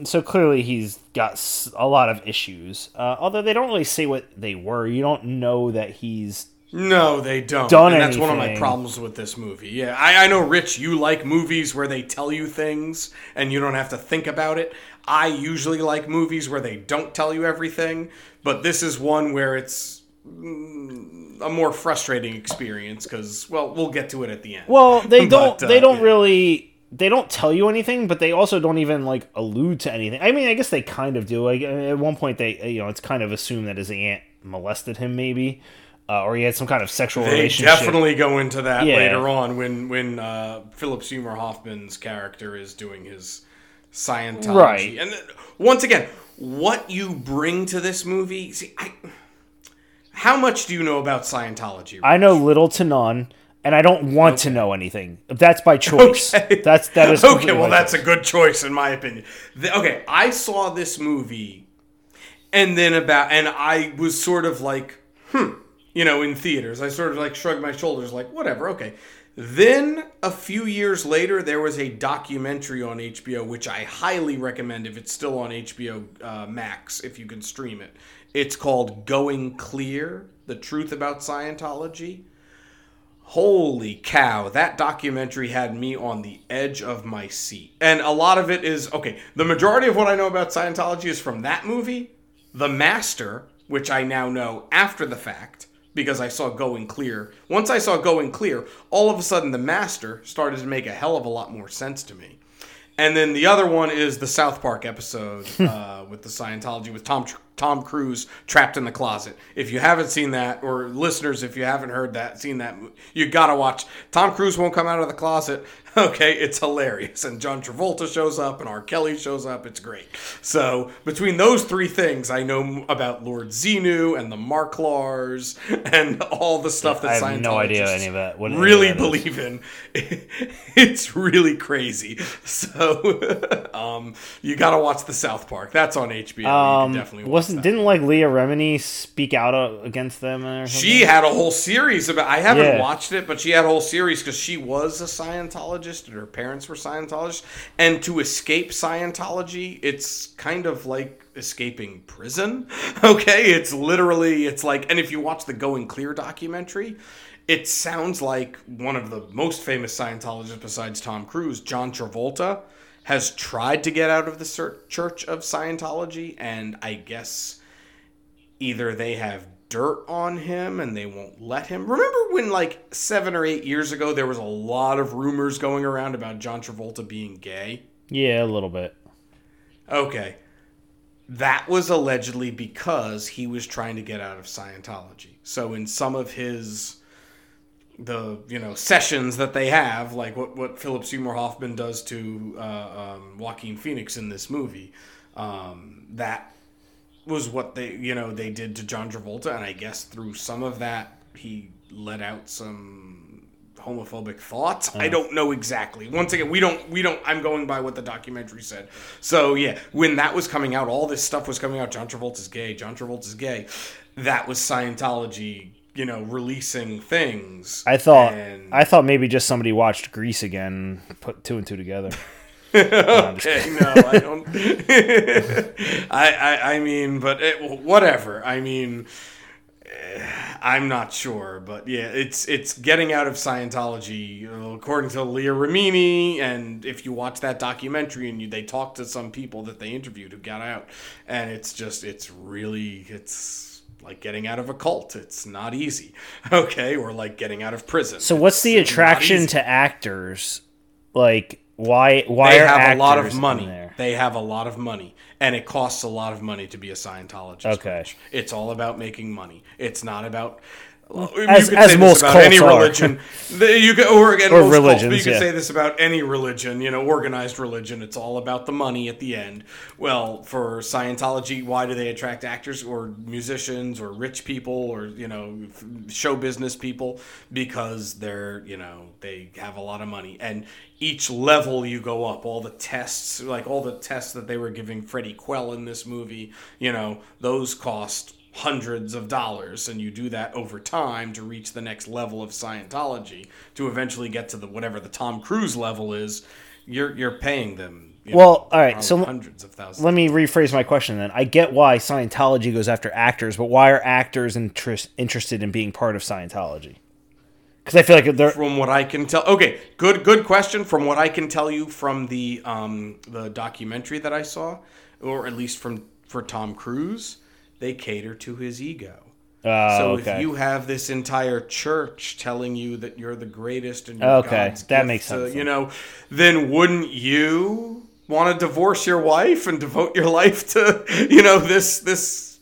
So clearly he's got a lot of issues. Uh, although they don't really say what they were, you don't know that he's No, they don't. Done and that's one of my problems with this movie. Yeah, I, I know, Rich, you like movies where they tell you things and you don't have to think about it. I usually like movies where they don't tell you everything, but this is one where it's mm, a more frustrating experience because, well, we'll get to it at the end. Well, they don't. But, uh, they don't yeah. really. They don't tell you anything, but they also don't even like allude to anything. I mean, I guess they kind of do. Like at one point, they you know it's kind of assumed that his aunt molested him, maybe, uh, or he had some kind of sexual They relationship. definitely go into that Yeah. later on when when uh, Philip Seymour Hoffman's character is doing his Scientology. Right. And then, once again, what you bring to this movie. See, I, how much do you know about Scientology? I know little to none, and I don't want to know anything. That's by choice. Okay. That's that is okay, well, that's a good choice in my opinion. The- okay, I saw this movie, and then about, and I was sort of like, hmm, you know, in theaters, I sort of like shrugged my shoulders, like, whatever, okay. Then a few years later, there was a documentary on HBO, which I highly recommend if it's still on HBO uh, Max, if you can stream it. It's called Going Clear: The Truth About Scientology. Holy cow, that documentary had me on the edge of my seat. And a lot of it is okay, the majority of what I know about Scientology is from that movie, The Master, which I now know after the fact because I saw Going Clear. Once I saw Going Clear, all of a sudden The Master started to make a hell of a lot more sense to me. And then the other one is the South Park episode uh, with the Scientology with Tom Tom Cruise trapped in the closet. If you haven't seen that, or listeners, if you haven't heard that, seen that, you gotta watch. Tom Cruise won't come out of the closet. Okay, it's hilarious, and John Travolta shows up, and R. Kelly shows up. It's great. So between those three things, I know about Lord Xenu and the Marklars and all the stuff that I have no idea any of that. What really that is. believe in. It's really crazy. So, um, you got to watch the South Park. That's on HBO. you Um, can definitely watch wasn't didn't like Leah Remini speak out uh, against them or something? She had a whole series about. I haven't Yeah. watched it, but she had a whole series because she was a Scientologist and her parents were Scientologists. And to escape Scientology, it's kind of like escaping prison. Okay, it's literally it's like. And if you watch the Going Clear documentary. It sounds like one of the most famous Scientologists besides Tom Cruise, John Travolta, has tried to get out of the Church of Scientology, and I guess either they have dirt on him and they won't let him. Remember when, like, seven or eight years ago, there was a lot of rumors going around about John Travolta being gay? Yeah, a little bit. Okay. That was allegedly because he was trying to get out of Scientology. So, in some of his the you know sessions that they have, like what what Philip Seymour Hoffman does to uh, um, Joaquin Phoenix in this movie, um, that was what they you know they did to John Travolta, and I guess through some of that he let out some homophobic thoughts. I don't know exactly. Once again, we don't we don't. I'm going by what the documentary said. So yeah, when that was coming out, all this stuff was coming out. John Travolta's gay. John Travolta's gay. That was Scientology. You know, releasing things. I thought And- I thought maybe just somebody watched Grease again, put two and two together. Okay, no, I don't. I, I, I mean, but it, whatever. I mean, eh, I'm not sure, but yeah, it's it's getting out of Scientology uh, according to Leah Remini. And if you watch that documentary and you, they talk to some people that they interviewed who got out, and it's just it's really it's like getting out of a cult. It's not easy. Okay, or like getting out of prison. So what's the attraction to actors? Like why why they have a lot of money. They have a lot of money, and it costs a lot of money to be a Scientologist. Okay. Rich. it's all about making money. It's not about. As- as most about any cults are. religion. The- you could, or again, Or most cults, religions, you could yeah. say this about any religion. You know, organized religion. It's all about the money at the end. Well, for Scientology, why do they attract actors or musicians or rich people or you know show business people? Because they're you know they have a lot of money and each level you go up all the tests like all the tests that they were giving freddie quell in this movie you know those cost hundreds of dollars and you do that over time to reach the next level of scientology to eventually get to the whatever the tom cruise level is you're you're paying them you Well, know, all right, so hundreds of thousands Let me rephrase my question then. I get why Scientology goes after actors, but why are actors interest, interested in being part of Scientology? Because I feel like they're from what I can tell. Okay, good good question. From what I can tell you from the um, the documentary that I saw, or at least from for Tom Cruise, they cater to his ego. uh, so okay. if you have this entire church telling you that you're the greatest and you're Okay, God's that gift makes sense you know, then wouldn't you want to divorce your wife and devote your life to you know this this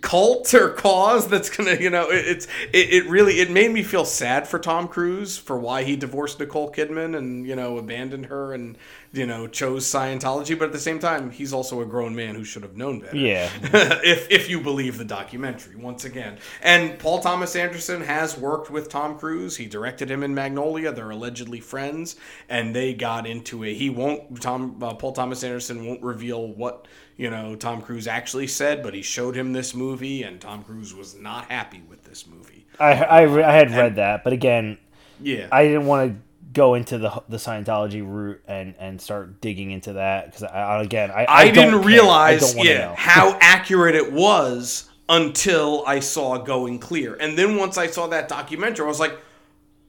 cult or cause that's gonna you know it, it's it, it really it made me feel sad for tom cruise for why he divorced nicole kidman and you know abandoned her and you know chose scientology but at the same time he's also a grown man who should have known better. Yeah. if if you believe the documentary once again. And paul thomas anderson has worked with tom cruise. He directed him in magnolia. They're allegedly friends and they got into a he won't tom uh, paul thomas anderson won't reveal what you know tom cruise actually said but he showed him this movie and tom cruise was not happy with this movie. I, I, I had read that, but again, yeah. I didn't want to go into the the Scientology route and and start digging into that because I, again I, I, I, didn't. I realize don't yeah, how accurate it was until I saw Going Clear. And then once I saw that documentary, I was like,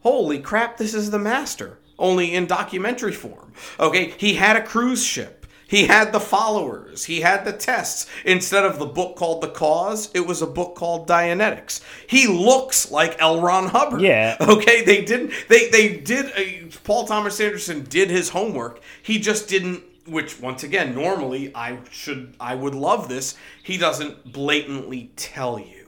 holy crap, this is the master, only in documentary form. Okay, he had a cruise ship. He had the followers. He had the tests. Instead of the book called The Cause, it was a book called Dianetics. He looks like L. Ron Hubbard. Yeah. Okay, they didn't. They they did. Uh, Paul Thomas Anderson did his homework. He just didn't. Which once again, normally I should I would love this. He doesn't blatantly tell you.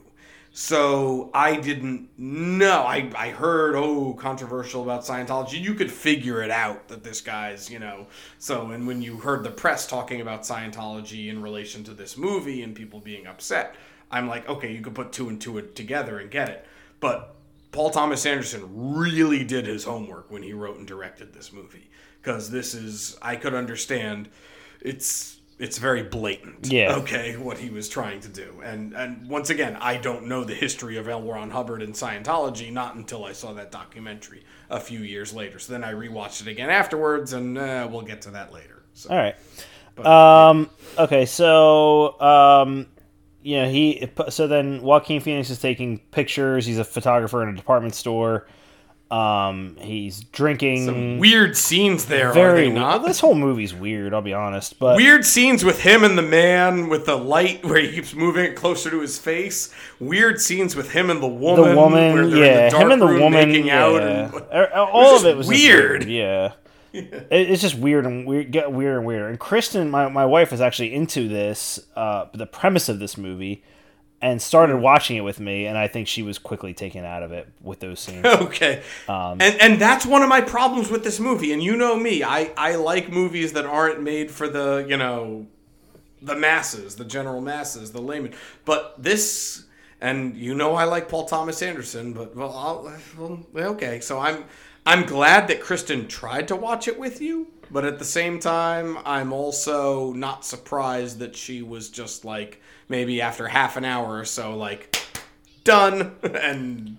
So I didn't know. I, I heard, oh, controversial about Scientology. You could figure it out that this guy's, you know. So, and when you heard the press talking about Scientology in relation to this movie and people being upset, I'm like, okay, you could put two and two together and get it. But Paul Thomas Anderson really did his homework when he wrote and directed this movie. Because this is, I could understand, it's it's very blatant. Yeah. Okay, what he was trying to do, and and once again, I don't know the history of L. Ron Hubbard and Scientology not until I saw that documentary a few years later. So then I rewatched it again afterwards, and uh, we'll get to that later. So, All right. but, Um. Okay. So. Um. You know he. So then Joaquin Phoenix is taking pictures. He's a photographer in a department store. Um. He's drinking. some weird scenes there, very. not? This whole movie's weird. I'll be honest. But Weird scenes with him and the man with the light where he keeps moving it closer to his face. Weird scenes with him and the woman. the woman, where they're in yeah, the him and the woman, making yeah. out. And, Er- all of it was weird. Yeah. It- It's just weird and weird, get weirder and weirder. And Kristen, my, my wife, is actually into this, uh, the premise of this movie, and started watching it with me. And I think she was quickly taken out of it with those scenes. okay. Um, and and that's one of my problems with this movie. And you know me, I I like movies that aren't made for the you know the masses, the general masses, the layman. But this, and you know, I like Paul Thomas Anderson. But well, I'll, well okay. So I'm I'm glad that Kristen tried to watch it with you. But at the same time, I'm also not surprised that she was just like maybe after half an hour or so, like done, and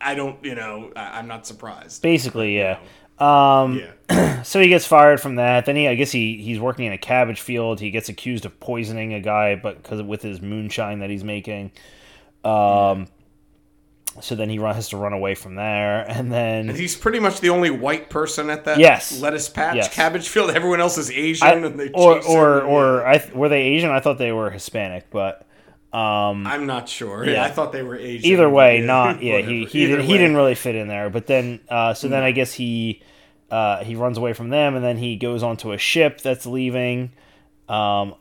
I- don't, you know, I- I'm not surprised. Basically, yeah. Um, Yeah. so he gets fired from that. Then he, I guess he he's working in a cabbage field. He gets accused of poisoning a guy, but because with his moonshine that he's making. Um, so then he run, has to run away from there, and then He's pretty much the only white person at that Yes. lettuce patch, Yes. cabbage field. Everyone else is Asian, I, and they or him, or or I were they Asian? I thought they were Hispanic, but Um, I'm not sure. Yeah. I thought they were Asian. Either way, yeah, not yeah. he he didn't, he didn't really fit in there. But then, uh, so then I guess he uh, he runs away from them, and then he goes onto a ship that's leaving. Um,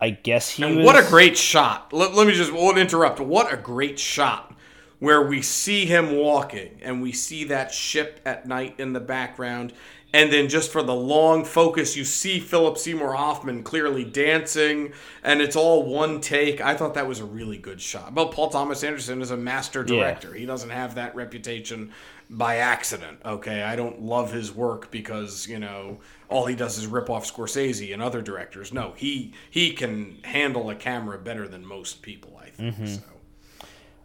I guess he. And was... what a great shot! Let, let me just won't interrupt. What a great shot where we see him walking and we see that ship at night in the background. And then just for the long focus you see philip seymour hoffman clearly dancing and it's all one take. I thought that was a really good shot. But paul thomas anderson is a master director. Yeah. he doesn't have that reputation by accident okay? I don't love his work because you know all he does is rip off scorsese and other directors. No he he can handle a camera better than most people i think mm-hmm. so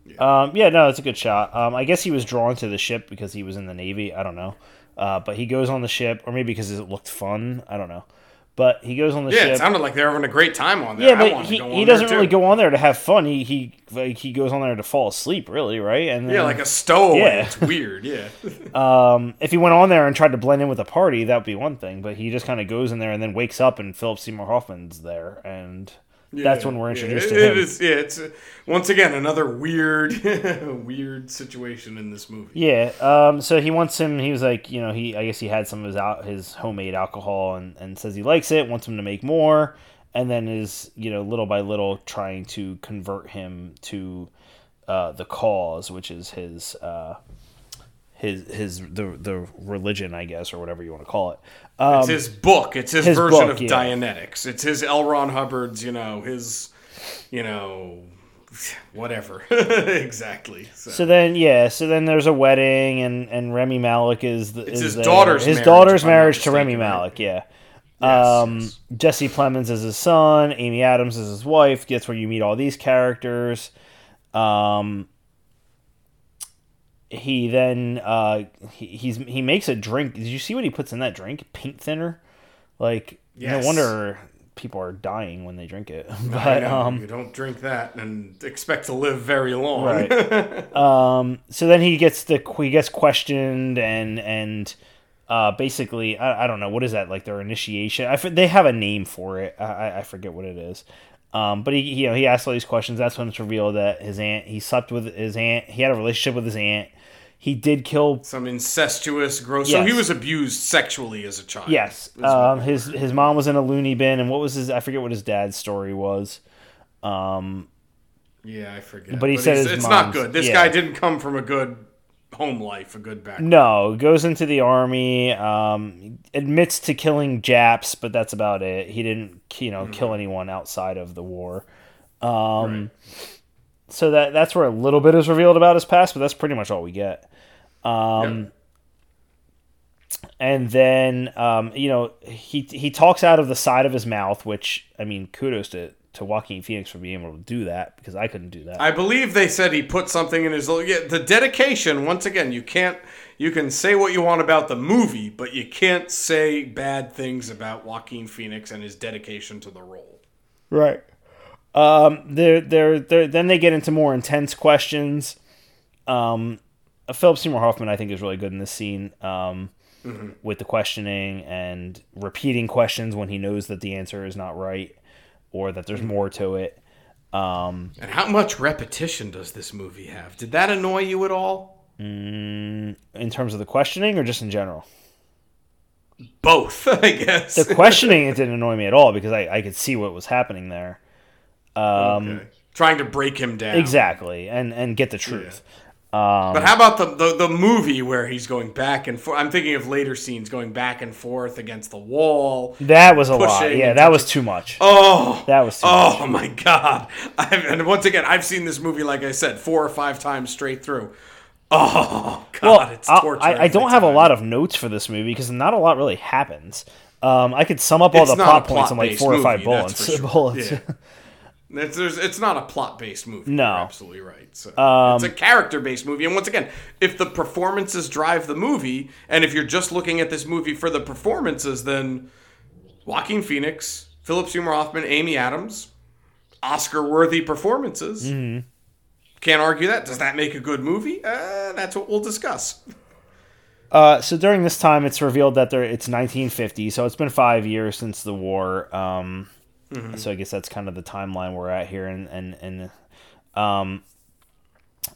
yeah. Um, yeah, no, it's a good shot. Um, I guess he was drawn to the ship because he was in the Navy. I don't know. Uh, but he goes on the ship, or maybe because it looked fun. I don't know. But he goes on the yeah, ship. Yeah, it sounded like they were having a great time on there. Yeah, but he, he doesn't really go on there to have fun. He he like, he goes on there to fall asleep, really, right? And then, yeah, like a stowaway. Yeah. It's weird. Yeah. um, if he went on there and tried to blend in with the party, that would be one thing. But he just kind of goes in there and then wakes up, and Philip Seymour Hoffman's there, and yeah, that's when we're introduced yeah, to him. It is, yeah, it's once again another weird, weird situation in this movie. Yeah. Um. So he wants him. He was like, you know, he I guess he had some of his out his homemade alcohol and and says he likes it, wants him to make more, and then is you know little by little trying to convert him to uh, the cause, which is his uh, his his the the religion, I guess, or whatever you want to call it. Um, it's his book. It's his, his version book, of yeah. Dianetics. It's his L. Ron Hubbard's. You know his, you know, whatever. exactly. So. so. then, yeah. So then there's a wedding, and and Rami Malek is the, it's is his daughter's his marriage, daughter's marriage to Rami Malek. Yeah. Yes, um, yes. Jesse Plemons is his son. Amy Adams is his wife. gets where you meet all these characters. Um, he then uh, he, he's he makes a drink. Did you see what he puts in that drink? Paint thinner. Like yes. no wonder people are dying when they drink it. but um, you don't drink that and expect to live very long. Right. um, so then he gets the he gets questioned and and uh, basically I, I don't know what is that like their initiation. I they have a name for it. I, I forget what it is. Um, but he, you know, he asked all these questions. That's when it's revealed that his aunt, he slept with his aunt. He had a relationship with his aunt. He did kill some incestuous, gross. Yes. So he was abused sexually as a child. Yes. Um, his his mom was in a loony bin, and what was his? I forget what his dad's story was. Um, yeah, I forget. But he but said it's not good. This yeah. guy didn't come from a good home life, a good background. No, goes into the army, um, admits to killing Japs, but that's about it. He didn't, you know, mm-hmm. kill anyone outside of the war. Um, right. So that that's where a little bit is revealed about his past, but that's pretty much all we get. Um, yep. And then, um, you know, he he talks out of the side of his mouth, which I mean, kudos to to Joaquin Phoenix for being able to do that because I couldn't do that. I believe they said he put something in his yeah, the dedication. Once again, you can't you can say what you want about the movie, but you can't say bad things about Joaquin Phoenix and his dedication to the role. Right. Um. They're, they're, they're, then they get into more intense questions. Um. Philip Seymour Hoffman, I think, is really good in this scene. Um. Mm-hmm. With the questioning and repeating questions when he knows that the answer is not right or that there's more to it. Um, and how much repetition does this movie have? Did that annoy you at all? Mm, in terms of the questioning or just in general? Both, I guess. the questioning it didn't annoy me at all because I, I could see what was happening there. Um, okay. Trying to break him down. Exactly, and and get the truth. Um, but how about the, the, the movie where he's going back and forth? I'm thinking of later scenes going back and forth against the wall. That was a lot. Yeah, that was too much. Oh, that was. oh much. my god! I've, and once again, I've seen this movie like I said four or five times straight through. Oh god, well, it's torture. I, I don't have a lot of notes for this movie because not a lot really happens. Um, I could sum up all it's the plot points in like four movie, or five bullets. Sure. bullets. Yeah. It's, it's not a plot based movie. No, You're absolutely right. So um, it's a character based movie, and once again, if the performances drive the movie, and if you're just looking at this movie for the performances, then Joaquin Phoenix, Philip Seymour Hoffman, Amy Adams, Oscar worthy performances. Mm-hmm. Can't argue that. Does that make a good movie? Uh, that's what we'll discuss. Uh, so during this time, it's revealed that there it's 1950, so it's been five years since the war. Um, Mm-hmm. So I guess that's kind of the timeline we're at here, and and and um,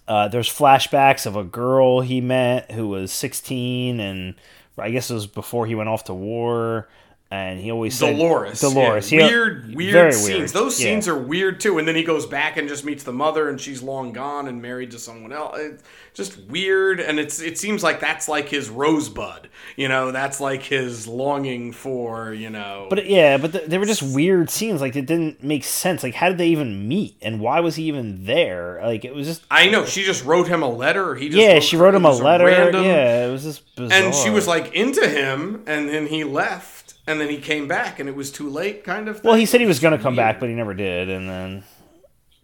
uh, there's flashbacks of a girl he met who was 16, and I guess it was before he went off to war and he always said Dolores. Dolores. Yeah. Weird, weird very scenes. weird. Those Yeah. scenes are weird too. And then he goes back and just meets the mother, and she's long gone and married to someone else. It's uh, just weird, and it's it seems like that's like his rosebud. You know, that's like his longing for you know. But yeah, but th- they were just weird scenes. Like it didn't make sense. Like how did they even meet, and why was he even there? Like it was just I know she just wrote him a letter. He just yeah. She wrote him a letter. random- Yeah, it was just bizarre. and she was like into him, and then he left, and then he came back, and it was too late, kind of. Thing. well, he said he was going to come back, but he never did. And then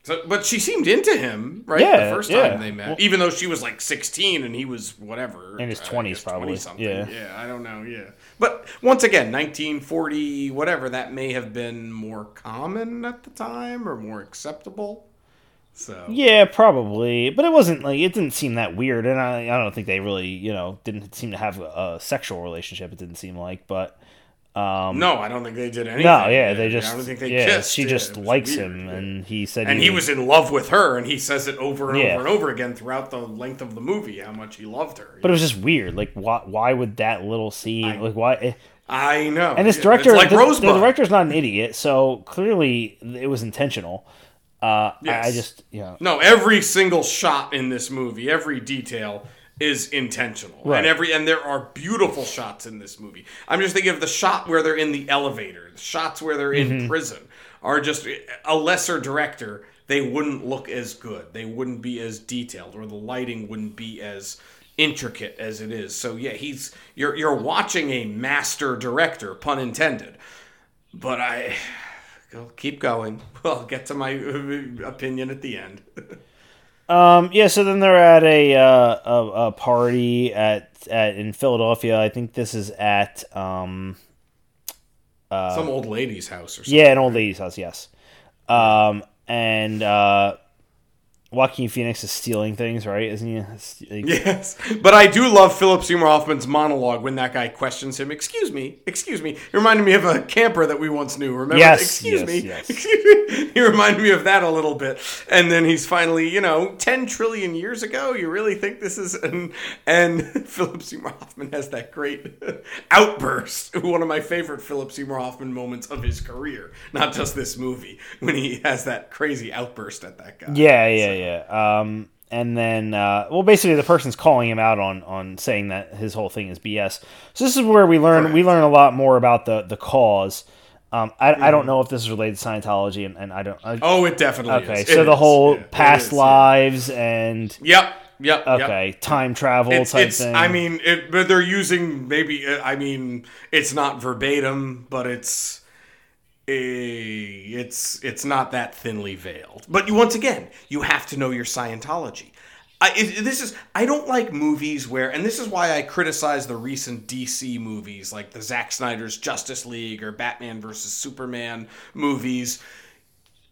So, but she seemed into him, right? Yeah, the first yeah. time they met, Well- even though she was like sixteen and he was whatever In his I 20s probably, 20-something. yeah. yeah, I don't know, yeah. But once again, nineteen forty, whatever, that may have been more common at the time or more acceptable. So yeah, probably. But it wasn't like it didn't seem that weird, and I I don't think they really you know didn't seem to have a, a sexual relationship. It didn't seem like, but um, no, I don't think they did anything. no, yeah, they just I don't think they yeah, kissed. she just was likes weird, him, and he said and he was in love with her, and he says it over and Yeah. over and over again throughout the length of the movie how much he loved her. But it was just weird. Like, why? Why would that little scene? like, why? eh, I know. And this Yeah, director, it's like the, Rosebud. the director's not an idiot, so clearly it was intentional. Uh, I, I Yes. just, you know, No, every single shot in this movie, every detail is intentional. Right. And every and there are beautiful shots in this movie. I'm just thinking of the shot where they're in the elevator, the shots where they're in Mm-hmm. prison are just a lesser director, they wouldn't look as good. They wouldn't be as detailed or the lighting wouldn't be as intricate as it is. So yeah, he's you're you're watching a master director, pun intended. But I Go, keep going. I'll get to my opinion at the end. um, yeah. So then they're at a uh, a, a party at at in Philadelphia. I think this is at um, Some old lady's house or something. yeah, an old lady's house. Yes, um, and uh, Joaquin Phoenix is stealing things, right? Isn't he? Like- Yes, but I do love Philip Seymour Hoffman's monologue when that guy questions him. Excuse me, excuse me. He reminded me of a camper that we once knew. Remember? Yes, Excuse yes, me. yes. Excuse me. He reminded me of that a little bit. And then he's finally, you know, ten trillion years ago. You really think this is? And, and Philip Seymour Hoffman has that great outburst. One of my favorite Philip Seymour Hoffman moments of his career, not just this movie, when he has that crazy outburst at that guy. Yeah, yeah, yeah. Um, and then, uh, well, basically, the person's calling him out on on saying that his whole thing is BS. So this is where we learn we learn a lot more about the the cause. Um, I, I don't know if this is related to Scientology, and, and I don't. I, Oh, it definitely okay, is. so It the is. whole Yeah, past is, yeah. lives and Yep. Yep. yep. okay, time travel It's, type it's thing. I mean, it, but they're using maybe. uh, I mean, it's not verbatim, but it's. It's it's not that thinly veiled. But you, once again, you have to know your Scientology. I, it, this is I don't like movies where, and this is why I criticize the recent DC movies like the Zack Snyder's Justice League or Batman versus Superman movies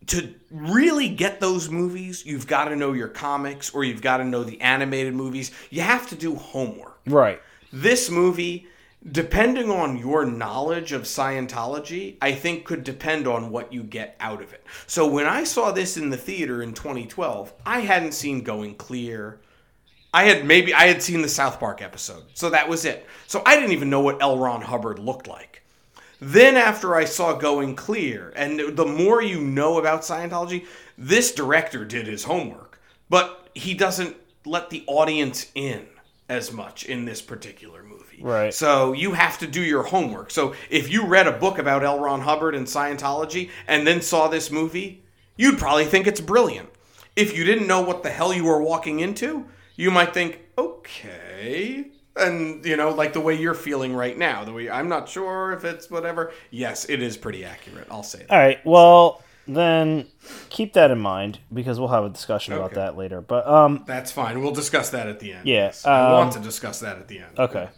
to really get those movies, you've got to know your comics or you've got to know the animated movies. You have to do homework. right. This movie, depending on your knowledge of Scientology, I think could depend on what you get out of it. So when I saw this in the theater in 2012, I hadn't seen Going Clear. I had maybe I had seen the South Park episode. So that was it. So I didn't even know what L. Ron Hubbard looked like. Then after I saw Going Clear, and the more you know about Scientology, this director did his homework, but he doesn't let the audience in as much in this particular movie. Right. So you have to do your homework. So if you read a book about L. Ron Hubbard and Scientology and then saw this movie, you'd probably think it's brilliant. If you didn't know what the hell you were walking into, you might think, okay. And, you know, like the way you're feeling right now, the way I'm not sure if it's whatever. Yes, it is pretty accurate. I'll say that. All right. Well, then keep that in mind because we'll have a discussion about that later. But um, That's fine. We'll discuss that at the end. Yeah, Yes. I um, want to discuss that at the end. okay.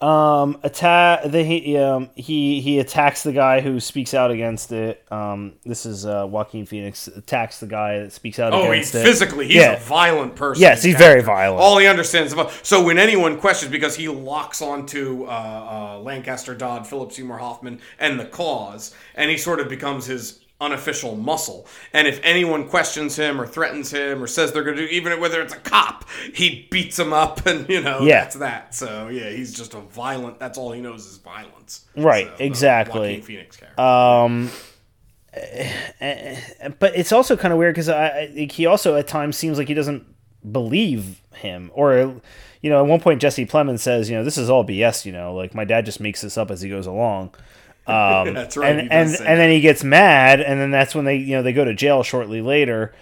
Um, attack the he um he he attacks the guy who speaks out against it. Um, this is uh, Joaquin Phoenix attacks the guy that speaks out Oh, against he's it. physically, he's Yeah. a violent person. Yes, he's character. very violent. All he understands about. So when anyone questions, because he locks onto uh, uh, Lancaster Dodd, Philip Seymour Hoffman, and the cause, and he sort of becomes his unofficial muscle. And if anyone questions him or threatens him or says they're going to do, even whether it's a cop, he beats them up, and you know Yeah. that's that. So yeah, he's just a violent. That's all he knows is violence. Right, So, exactly. Joaquin Phoenix character. Um, but it's also kind of weird because I, he also at times seems like he doesn't believe him, or you know, at one point Jesse Plemons says, you know, this is all BS. You know, like my dad just makes this up as he goes along. Um, That's right, And and and then he gets mad, and then that's when they you know they go to jail shortly later,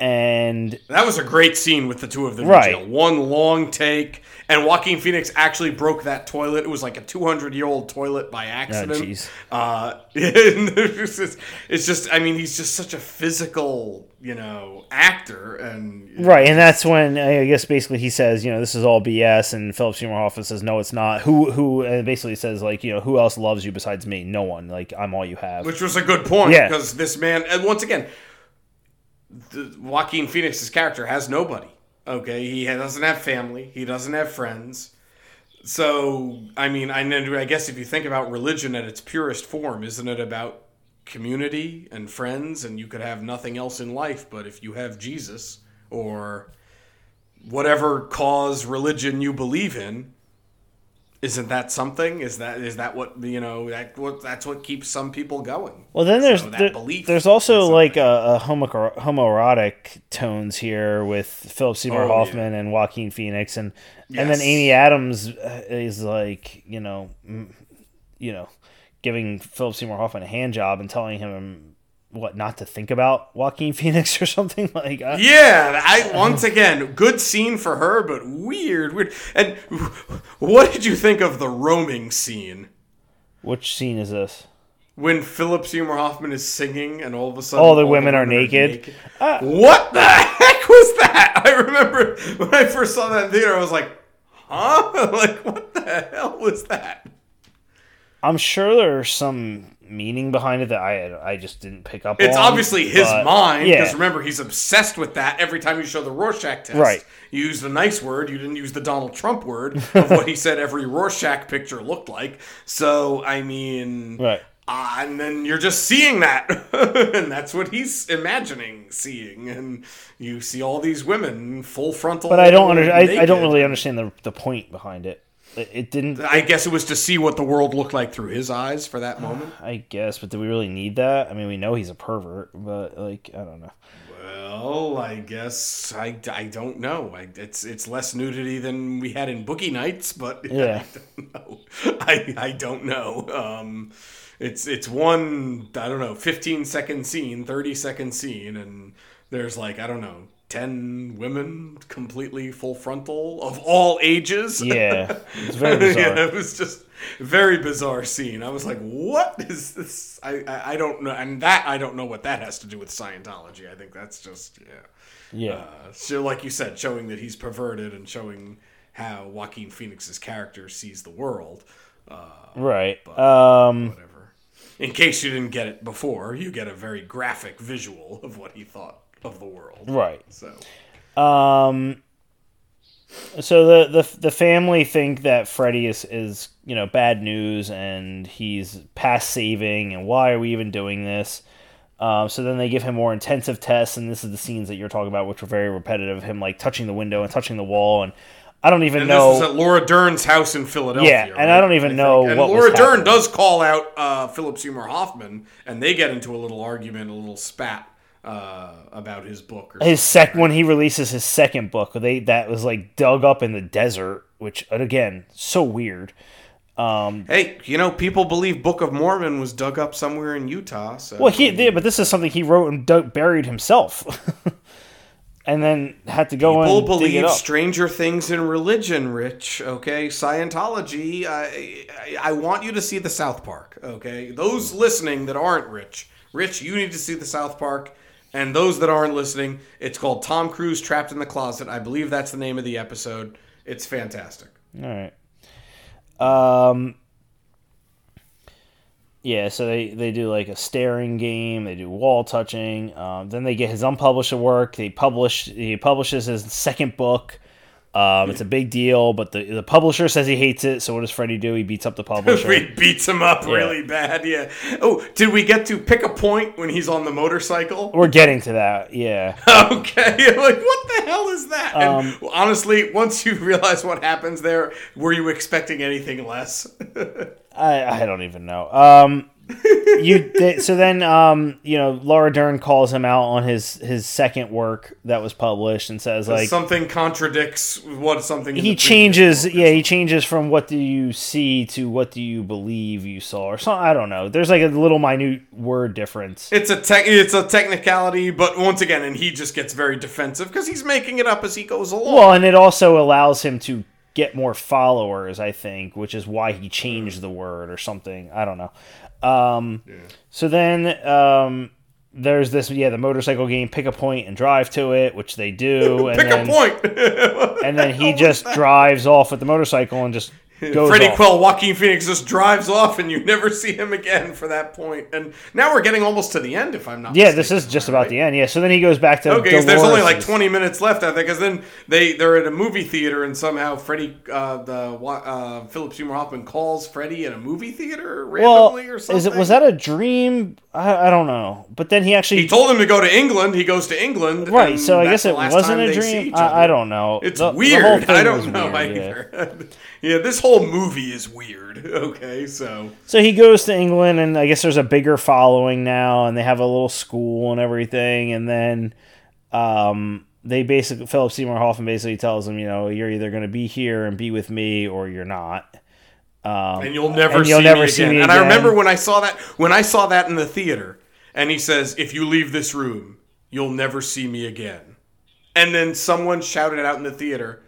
and That was a great scene with the two of them Right. One long take, and Joaquin Phoenix actually broke that toilet. It was like a 200 year old toilet by accident. jeez. uh, it's, just, it's just, I mean, he's just such a physical, you know, actor, and Right, and that's when I guess basically he says, you know, this is all BS, and Philip Seymour Hoffman says, no, it's not. Who who and basically says like, you know, who else loves you besides me? No one. Like I'm all you have. which was a good point Yeah. because this man, and once again, the, Joaquin Phoenix's character has nobody. Okay, he doesn't have family. He doesn't have friends. So, I mean, I. I guess if you think about religion at its purest form, isn't it about community and friends? And you could have nothing else in life, but if you have Jesus or whatever cause religion you believe in, isn't that something? Is that is that what you know? That what that's what keeps some people going. Well, then there's So there- there's also like a, a homo, homoerotic tones here with Philip Seymour Oh, Hoffman and Joaquin Phoenix, and and then Amy Adams uh, is like, you know, you know, giving Philip Seymour Hoffman a hand job and telling him what not to think about Joaquin Phoenix or something like. I, Yeah, I once again good scene for her, but weird, weird. And what did you think of the roaming scene Which scene is this? when Philip Seymour Hoffman is singing and all of a sudden All the women are naked? Uh, what the heck was that? I remember when I first saw that in theater, I was like, "Huh? Like what the hell was that?" I'm sure there are some meaning behind it that I I just didn't pick up It's on, obviously his but- mind Yeah. because remember he's obsessed with that. Every time you show the Rorschach test, Right. You used a nice word. You didn't use the Donald Trump word of what he said every Rorschach picture looked like. So I mean, Right. uh, and then you're just seeing that, and that's what he's imagining seeing, and you see all these women full frontal. But I don't under, I, I don't really understand the the point behind it. It, didn't. I guess it was to see what the world looked like through his eyes for that moment. I guess, but do we really need that? I mean, we know he's a pervert, but like, I don't know. Well, I guess I, I don't know. I, it's it's less nudity than we had in Boogie Nights, but Yeah. I don't know. I, I don't know. Um, it's it's one I don't know, 15 second scene, 30 second scene, and there's like I don't know, 10 women completely full frontal of all ages. Yeah, it's very bizarre. yeah, it was just a very bizarre scene. I was like, "What is this?" I, I I don't know, and that I don't know what that has to do with Scientology. I think that's just yeah, Yeah, uh, so like you said, showing that he's perverted and showing how Joaquin Phoenix's character sees the world. Uh, right. Um, whatever. In case you didn't get it before, you get a very graphic visual of what he thought of the world. right. So Um, so the, the the family think that Freddie is is you know bad news and he's past saving and why are we even doing this? Um, so then they give him more intensive tests and this is the scenes that you're talking about which were very repetitive. Him like touching the window and touching the wall and I don't even And know. this was at Laura Dern's house in Philadelphia. Yeah, and right? I don't even think. know And what was Laura Dern does call out uh, Philip Seymour Hoffman, and they get into a little argument, a little spat uh, about his book. Or his sec when he releases his second book, they that was like dug up in the desert, which again so weird. Um, Hey, you know, people believe Book of Mormon was dug up somewhere in Utah. So well, he did, but this is something he wrote and dug, buried himself, and then had to go People and dig it believe stranger things in religion, Rich. Okay, Scientology. I, I I want you to see the South Park. Okay, those listening that aren't Rich, Rich, you need to see the South Park. And those that aren't listening, it's called Tom Cruise Trapped in the Closet. I believe that's the name of the episode. It's fantastic. All right. Um, yeah, so they, they do like a staring game. They do wall touching. Um, then they get his unpublished work. They publish. He publishes his second book. Um, it's a big deal, but the the publisher says he hates it. So what does Freddie do? He beats up the publisher. he beats him up yeah. really bad. Yeah. Oh, did we get to pick a point when he's on the motorcycle? We're getting to that. Yeah. okay. Like what the hell is that? Um, and honestly, once you realize what happens there, were you expecting anything less? I I don't even know. Um, you so then um you know Laura Dern calls him out on his his second work that was published and says like something contradicts what something he changes yeah he changes from what do you see to what do you believe you saw or something I don't know. There's like a little minute word difference. It's a tech it's a technicality but once again and he just gets very defensive because he's making it up as he goes along. Well and it also allows him to get more followers I think which is why he changed the word or something I don't know um, yeah. So then um, there's this, yeah, the motorcycle game. Pick a point and drive to it, which they do. And pick then, a point. and then he just drives off with the motorcycle and just Freddie off. Quell, Joaquin Phoenix just drives off, and you never see him again for that point. And now we're getting almost to the end, if I'm not. Yeah, this is just about right? the end. Yeah, so then he goes back to. Okay, there's only like 20 minutes left, I think, because then they they're at a movie theater, and somehow Freddie, uh, the uh, Philip Seymour Hoffman calls Freddie in a movie theater randomly well, or something. Is it was that a dream? I, I, don't know. But then he actually he told him to go to England. He goes to England, right? So I guess it wasn't a dream. I, I, don't know. It's the, weird. The I don't know weird, either. Yeah. yeah, this whole movie is weird. Okay, so so he goes to England, and I guess there's a bigger following now, and they have a little school and everything, and then um, they basically Philip Seymour Hoffman basically tells him, you know, you're either going to be here and be with me, or you're not. Um, and you'll never, and you'll see, never me see me again. And I remember when I saw that when I saw that in the theater, and he says, "If you leave this room, you'll never see me again." And then someone shouted out in the theater,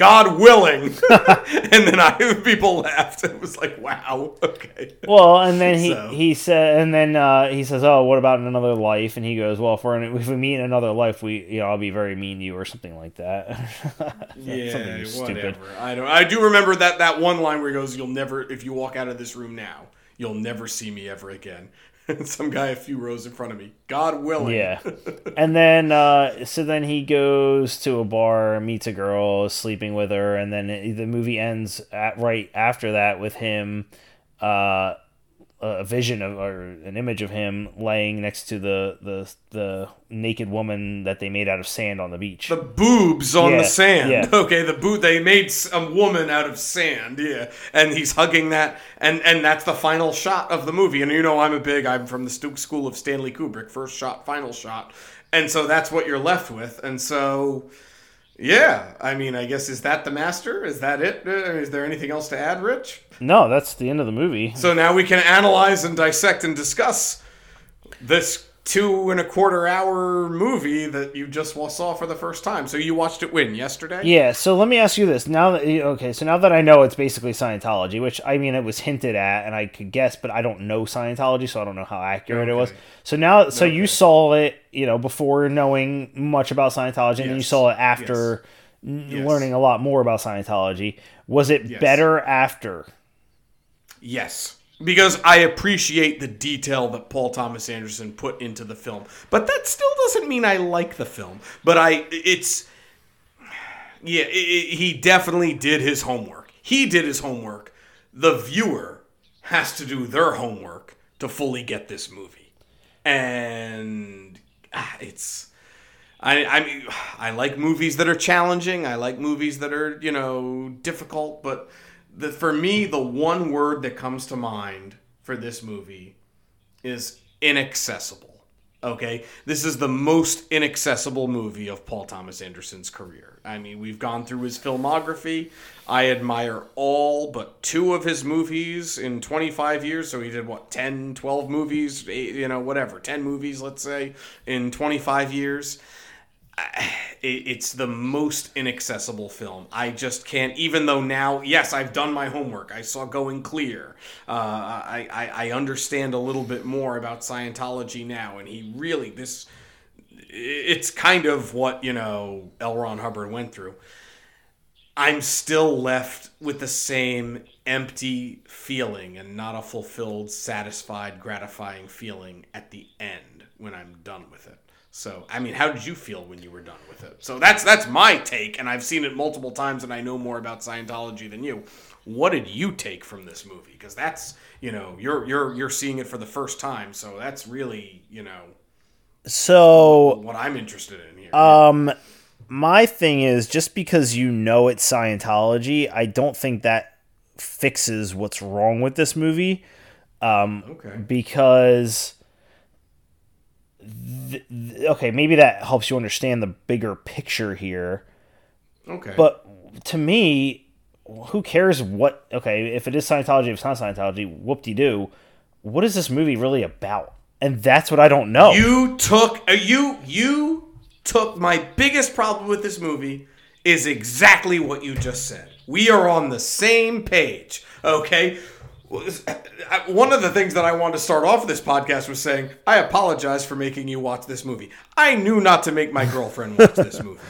God willing. and then I people laughed. It was like, wow, okay. Well, and then he so. he said, and then uh, he says, oh, what about in another life? And he goes, well, if, we're in, if we meet in another life, we you know I'll be very mean to you or something like that. yeah, something stupid. I don't. I do remember that that one line where he goes, "You'll never, if you walk out of this room now, you'll never see me ever again." some guy a few rows in front of me. God willing. Yeah. and then, uh, so then he goes to a bar, meets a girl, sleeping with her, and then it, the movie ends at, right after that with him uh, a vision of or an image of him laying next to the the the naked woman that they made out of sand on the beach. The boobs on yeah, the sand. Yeah. Okay, the boot they made a woman out of sand. Yeah, and he's hugging that, and and that's the final shot of the movie. And you know, I'm a big. I'm from the school of Stanley Kubrick. First shot, final shot, and so that's what you're left with. And so. Yeah, I mean, I guess is that the master? Is that it? Uh, there anything else to add, Rich? No, that's the end of the movie. So now we can analyze and dissect and discuss this two and a quarter hour movie that you just saw for the first time. So you watched it when yesterday? Yeah. So let me ask you this: now that okay, so now that I know it's basically Scientology, which I mean it was hinted at, and I could guess, but I don't know Scientology, so I don't know how accurate okay. it was. So now, so okay. you saw it, you know, before knowing much about Scientology, and yes. then you saw it after yes. learning a lot more about Scientology. Was it yes. better after? Yes. Because I appreciate the detail that Paul Thomas Anderson put into the film. But that still doesn't mean I like the film. But I it's yeah, it, it, he definitely did his homework. He did his homework. The viewer has to do their homework to fully get this movie. And ah, it's I, I mean, I like movies that are challenging. I like movies that are, you know, difficult, but the for me the one word that comes to mind for this movie is inaccessible. Okay, this is the most inaccessible movie of Paul Thomas Anderson's career. I mean, we've gone through his filmography. I admire all but two of his movies in 25 years. So he did what, 10, 12 movies, eh, you know, whatever, 10 movies, let's say, in 25 years it's the most inaccessible film. I just can't, even though now, yes, I've done my homework. I saw Going Clear. Uh, I, I, I understand a little bit more about Scientology now, and he really, this, it's kind of what, you know, L. Ron Hubbard went through. I'm still left with the same empty feeling and not a fulfilled, satisfied, gratifying feeling at the end when I'm done with it. So, I mean, how did you feel when you were done with it? So that's that's my take, and I've seen it multiple times, and I know more about Scientology than you. What did you take from this movie? Because that's you know you're you're you're seeing it for the first time, so that's really you know. So what I'm interested in here. Um, my thing is just because you know it's Scientology, I don't think that fixes what's wrong with this movie. Um, okay. Because th- th- okay, maybe that helps you understand the bigger picture here. Okay. But to me, who cares what? Okay, if it is Scientology, if it's not Scientology, whoop de doo. What is this movie really about? And that's what I don't know. You took uh, you you took my biggest problem with this movie is exactly what you just said. We are on the same page. Okay. One of the things that I wanted to start off this podcast was saying, I apologize for making you watch this movie. I knew not to make my girlfriend watch this movie.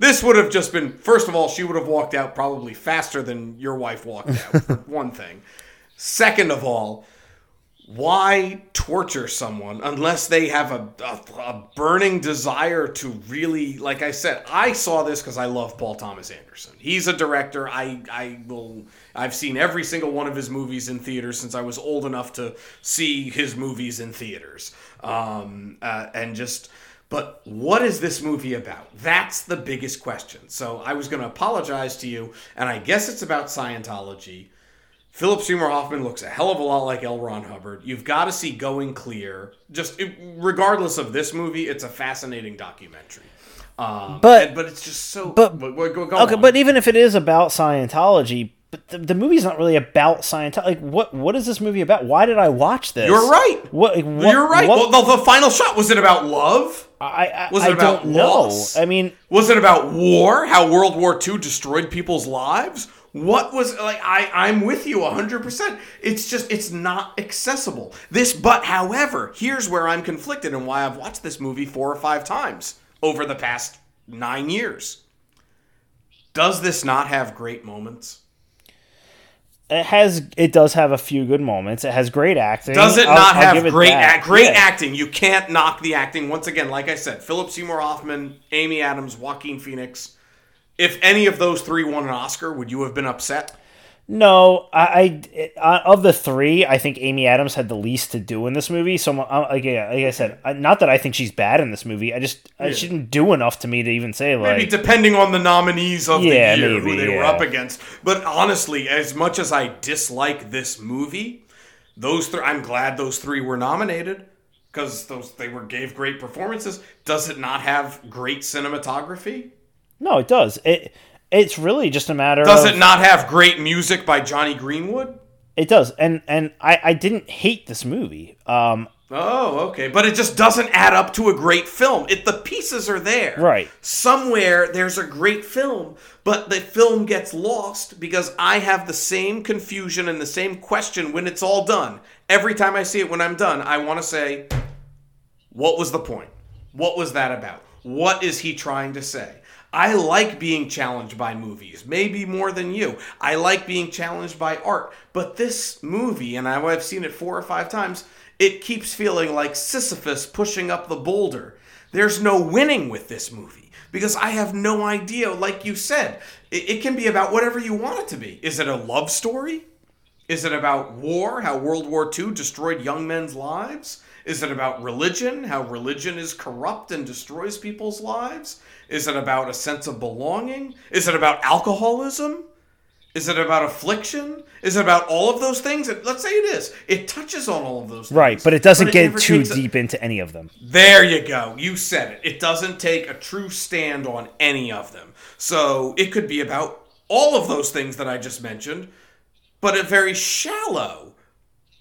This would have just been, first of all, she would have walked out probably faster than your wife walked out, one thing. Second of all, why torture someone unless they have a, a, a, burning desire to really like i said i saw this because i love paul thomas anderson he's a director i i will i've seen every single one of his movies in theaters since i was old enough to see his movies in theaters um, uh, and just but what is this movie about that's the biggest question so i was going to apologize to you and i guess it's about scientology Philip Seymour Hoffman looks a hell of a lot like L. Ron Hubbard. You've got to see Going Clear. Just regardless of this movie, it's a fascinating documentary. Um, but and, but it's just so. But go, go okay, on. but even if it is about Scientology, but the, the movie's not really about Scientology. Like, what what is this movie about? Why did I watch this? You're right. What, like, what you're right. What, well, the, the, final shot was it about love? I, I was it I about don't loss? know. I mean, was it about war? How World War II destroyed people's lives? What was like I I'm with you 100%. It's just it's not accessible. This but however, here's where I'm conflicted and why I've watched this movie 4 or 5 times over the past 9 years. Does this not have great moments? It has. It does have a few good moments. It has great acting. Does it not I'll, have I'll great act, great yeah. acting? You can't knock the acting. Once again, like I said, Philip Seymour Hoffman, Amy Adams, Joaquin Phoenix if any of those three won an Oscar, would you have been upset? No, I, I of the three, I think Amy Adams had the least to do in this movie. So, like, like I said, not that I think she's bad in this movie. I just yeah. she didn't do enough to me to even say like. Maybe depending on the nominees of yeah, the year maybe, who they yeah. were up against. But honestly, as much as I dislike this movie, those three, I'm glad those three were nominated because those they were gave great performances. Does it not have great cinematography? No, it does. It it's really just a matter. Of Does of, it not have great music by Jonny Greenwood? It does, and and I I didn't hate this movie. Um, oh, okay, but it just doesn't add up to a great film. It the pieces are there, right? Somewhere there's a great film, but the film gets lost because I have the same confusion and the same question when it's all done. Every time I see it when I'm done, I want to say, what was the point? What was that about? What is he trying to say? I like being challenged by movies, maybe more than you. I like being challenged by art. But this movie, and I've seen it four or five times, it keeps feeling like Sisyphus pushing up the boulder. There's no winning with this movie because I have no idea. Like you said, it, can be about whatever you want it to be. Is it a love story? Is it about war, how World War II destroyed young men's lives? Is it about religion, how religion is corrupt and destroys people's lives? Is it about a sense of belonging? Is it about alcoholism? Is it about affliction? Is it about all of those things? Let's say it is. It touches on all of those things. Right, but it doesn't but it get too deep a... into any of them. There you go. You said it. It doesn't take a true stand on any of them. So it could be about all of those things that I just mentioned, but a very shallow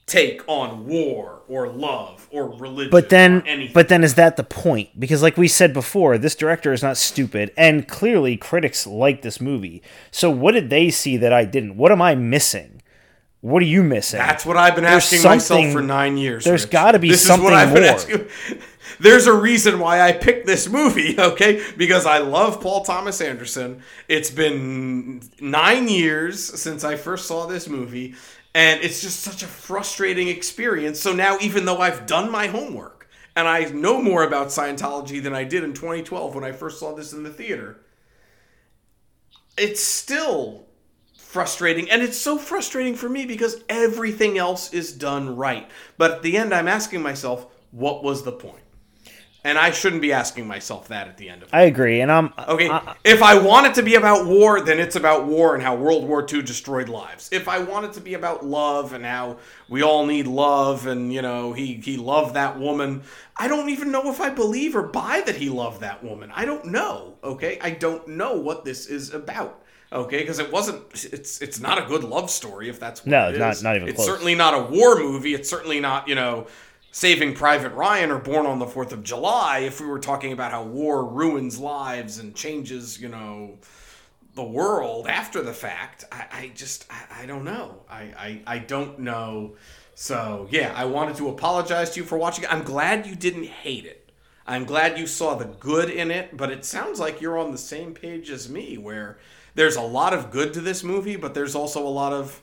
take on war or love or religion. But then, but then, is that the point? Because, like we said before, this director is not stupid, and clearly critics like this movie. So, what did they see that I didn't? What am I missing? What are you missing? That's what I've been asking myself for nine years. There's got to be this something more. there's a reason why I picked this movie, okay? Because I love Paul Thomas Anderson. It's been nine years since I first saw this movie, and it's just such a frustrating experience. So now, even though I've done my homework and I know more about Scientology than I did in 2012 when I first saw this in the theater, it's still frustrating. And it's so frustrating for me because everything else is done right. But at the end, I'm asking myself, what was the point? And I shouldn't be asking myself that at the end of it. I agree, and I'm okay. I, if I want it to be about war, then it's about war and how World War II destroyed lives. If I want it to be about love and how we all need love, and you know he he loved that woman, I don't even know if I believe or buy that he loved that woman. I don't know. Okay, I don't know what this is about okay because it wasn't it's it's not a good love story if that's what no it not not even it's close. certainly not a war movie it's certainly not you know Saving Private Ryan or Born on the Fourth of July if we were talking about how war ruins lives and changes, you know, the world after the fact. I, I just, I, I, don't know. I, I, I don't know. So, yeah, I wanted to apologize to you for watching. I'm glad you didn't hate it. I'm glad you saw the good in it, but it sounds like you're on the same page as me, where there's a lot of good to this movie, but there's also a lot of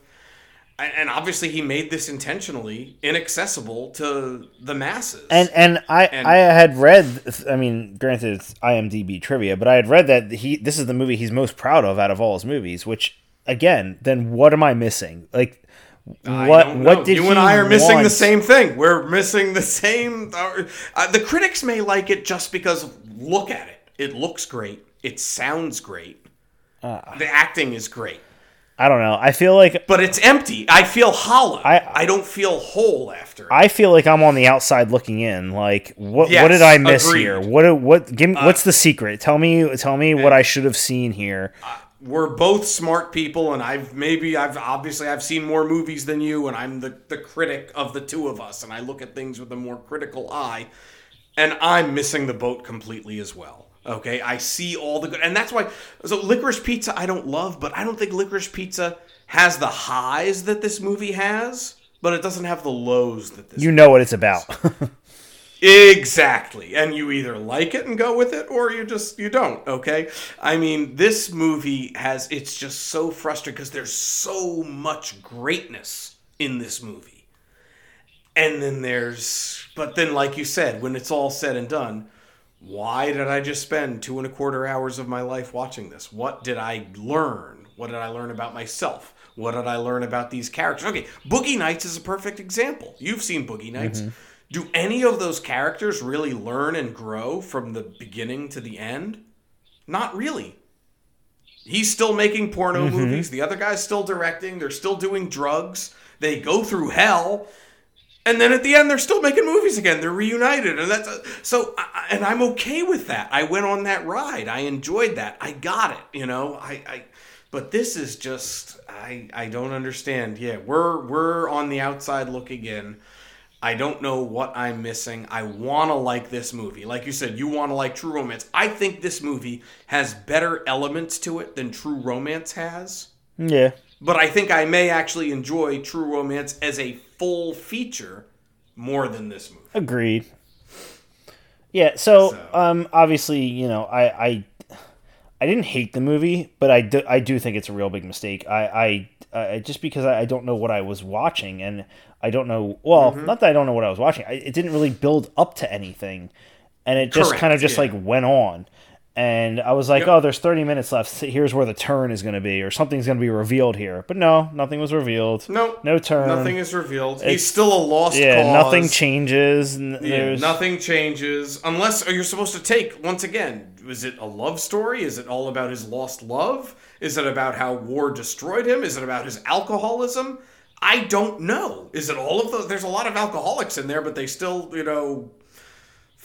and obviously he made this intentionally inaccessible to the masses. And and I and, I had read I mean granted it's IMDb trivia, but I had read that he this is the movie he's most proud of out of all his movies, which again, then what am I missing? Like what what did you and I are missing want? the same thing? We're missing the same uh, uh, the critics may like it just because look at it. It looks great. It sounds great. Uh, the acting is great I don't know. I feel like, but it's empty. I feel hollow. I I don't feel whole after. I feel like I'm on the outside looking in. Like what yes, what did I miss agreed. here? What what give me, uh, what's the secret? Tell me tell me what I should have seen here. Uh, we're both smart people, and I've maybe I've obviously I've seen more movies than you, and I'm the the critic of the two of us, and I look at things with a more critical eye, and I'm missing the boat completely as well. Okay, I see all the good, and that's why. So, licorice pizza, I don't love, but I don't think licorice pizza has the highs that this movie has, but it doesn't have the lows that this. You know what it's about. exactly, and you either like it and go with it, or you just you don't. Okay, I mean, this movie has it's just so frustrating because there's so much greatness in this movie, and then there's, but then like you said, when it's all said and done why did I just spend two and a quarter hours of my life watching this? What did I learn? What did I learn about myself? What did I learn about these characters? Okay, Boogie Nights is a perfect example. You've seen Boogie Nights. Mm-hmm. Do any of those characters really learn and grow from the beginning to the end? Not really. He's still making porno mm-hmm. movies. The other guy's still directing. They're still doing drugs. They go through hell and then at the end they're still making movies again. They're reunited. And that's so and i'm okay with that. I went on that ride. I enjoyed that. I got it you know? I i but this is just i i don't understand. Yeah we're we're on the outside looking in i don't know what i'm missing. I want to like this movie. Like you said you want to like true romance. I think this movie has better elements to it than true romance has. Yeah. But I think I may actually enjoy True Romance as a full feature more than this movie. Agreed. Yeah, so, so. um obviously, you know, I I I didn't hate the movie, but I do I do think it's a real big mistake. I I, I just because I, I don't know what I was watching and I don't know well, mm-hmm. not that I don't know what I was watching. I, it didn't really build up to anything and it just Correct, kind of just yeah. like went on and I was like, yep. "Oh, there's 30 minutes left. Here's where the turn is going to be, or something's going to be revealed here." But no, nothing was revealed. No, no turn. Nothing is revealed. It's, He's still a lost yeah, cause. nothing changes. Yeah, nothing changes unless oh, you're supposed to take once again. Is it a love story? Is it all about his lost love? Is it about how war destroyed him? Is it about his alcoholism? I don't know. Is it all of those? There's a lot of alcoholics in there, but they still, you know,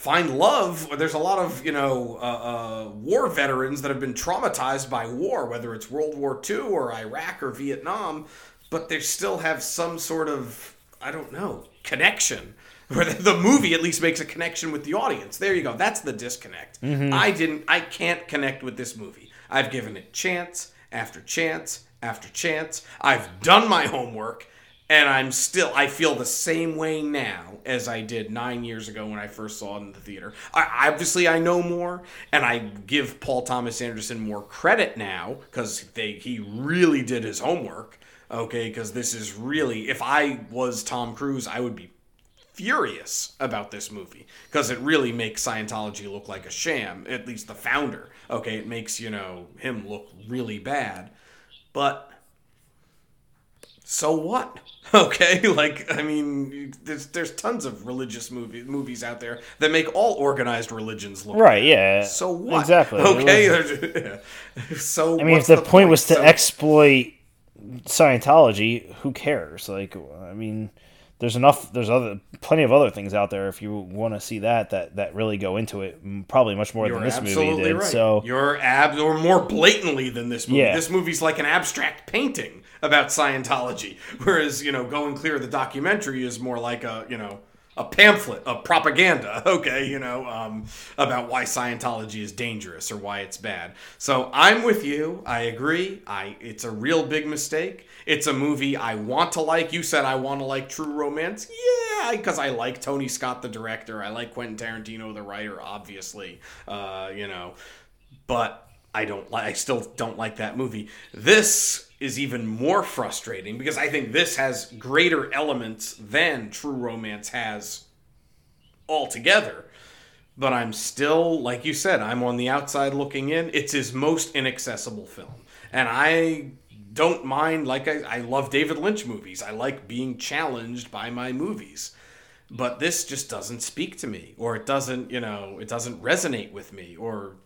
find love. There's a lot of you know uh, uh, war veterans that have been traumatized by war, whether it's World War II or Iraq or Vietnam, but they still have some sort of I don't know connection. Where the movie at least makes a connection with the audience. There you go. That's the disconnect. Mm-hmm. I didn't. I can't connect with this movie. I've given it chance after chance after chance. I've done my homework and I'm still I feel the same way now as I did nine years ago when I first saw it in the theater. I, obviously, I know more, and I give Paul Thomas Anderson more credit now because he really did his homework. Okay, because this is really if I was Tom Cruise, I would be furious about this movie because it really makes Scientology look like a sham. At least the founder. Okay, it makes you know him look really bad, but so what? Okay, like I mean, there's there's tons of religious movie, movies out there that make all organized religions look right. Bad. Yeah. So what? Exactly. Okay. so I mean, if the, the point, point, was to so, exploit Scientology, who cares? Like, I mean, there's enough. There's other plenty of other things out there if you want to see that that that really go into it. Probably much more You're than this movie did. Right. So you're ab or more blatantly than this movie. Yeah. This movie's like an abstract painting about Scientology, whereas you know Going Clear the documentary is more like a you know a pamphlet of propaganda, okay, you know, um, about why Scientology is dangerous or why it's bad. So I'm with you. I agree. I it's a real big mistake. It's a movie I want to like. You said I want to like True Romance. Yeah, because I like Tony Scott, the director. I like Quentin Tarantino, the writer. Obviously, uh, you know, but I don't like. I still don't like that movie. This is even more frustrating because I think this has greater elements than True Romance has altogether. But I'm still, like you said, I'm on the outside looking in. It's his most inaccessible film. And I don't mind, like, I, I love David Lynch movies. I like being challenged by my movies. But this just doesn't speak to me, or it doesn't, you know, it doesn't resonate with me, or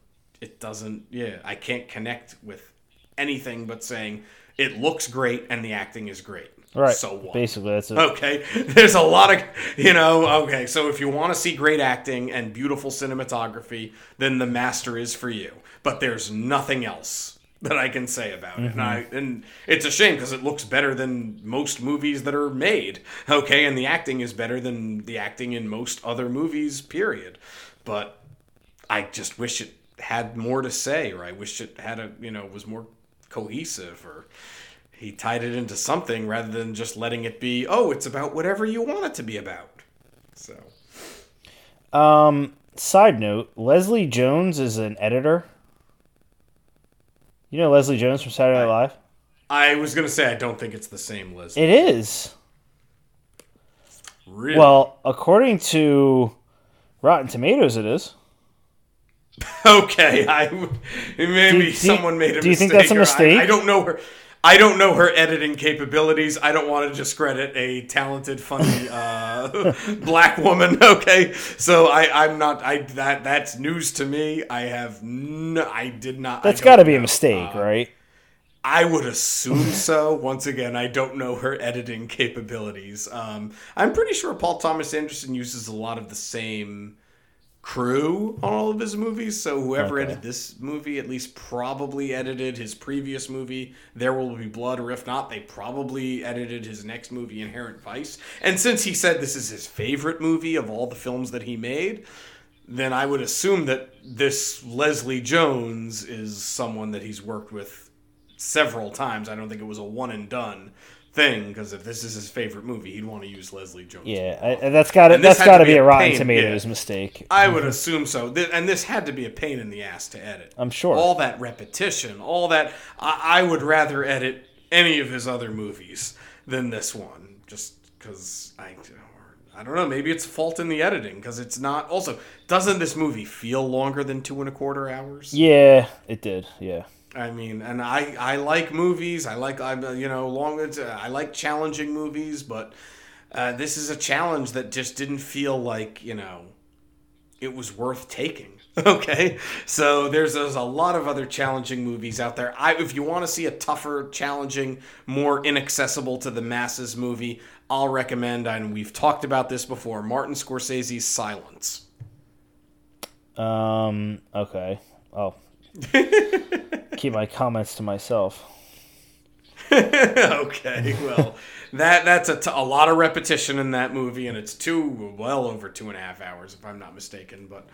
it doesn't, yeah, I can't connect with anything but saying, it looks great and the acting is great. Right. So what? Basically, that's it. Okay. There's a lot of, you know, okay. So if you want to see great acting and beautiful cinematography, then The Master is for you. But there's nothing else that I can say about mm-hmm. it. And I and it's a shame because it looks better than most movies that are made. Okay, and the acting is better than the acting in most other movies, period. But I just wish it had more to say or I wish it had a, you know, was more cohesive or he tied it into something rather than just letting it be oh it's about whatever you want it to be about. So. Um side note leslie jones is an editor. You know leslie jones from saturday night live? I was going to say i don't think it's the same leslie. It is. Really? well according to rotten tomatoes it is okay, I maybe do, do, someone made a do mistake. you think that's a mistake? I, I, don't know her. I don't know her editing capabilities. I don't want to discredit a talented, funny uh, black woman. Okay, so I, I'm not. I that that's news to me. I have no. I did not. That's got to be a mistake, uh, right? I would assume so. Once again, I don't know her editing capabilities. Um, I'm pretty sure Paul Thomas Anderson uses a lot of the same crew on all of his movies. So whoever okay. edited this movie at least probably edited his previous movie, There Will Be Blood, or if not, they probably edited his next movie, Inherent Vice. And since he said this is his favorite movie of all the films that he made, then I would assume that this Leslie Jones is someone that he's worked with several times. I don't think it was a one and done thing because if this is his favorite movie, he'd want to use Leslie Jones. Yeah, I, that's got to that's got to be, a Rotten pain, Tomatoes yeah. mistake. I would mm-hmm. assume so, and this had to be a pain in the ass to edit. I'm sure all that repetition, all that. I, I would rather edit any of his other movies than this one, just because I. I don't know. Maybe it's fault in the editing because it's not. Also, doesn't this movie feel longer than two and a quarter hours? Yeah, it did. Yeah. I mean, and I I like movies. I like I you know long as I like challenging movies, but uh, this is a challenge that just didn't feel like you know it was worth taking. Okay, so there's, there's a lot of other challenging movies out there. I if you want to see a tougher, challenging, more inaccessible to the masses movie, I'll recommend. And we've talked about this before. Martin Scorsese's Silence. Um. Okay. Oh, keep my comments to myself. okay, well, that that's a, t- a lot of repetition in that movie, and it's two well over two and a half hours, if I'm not mistaken. But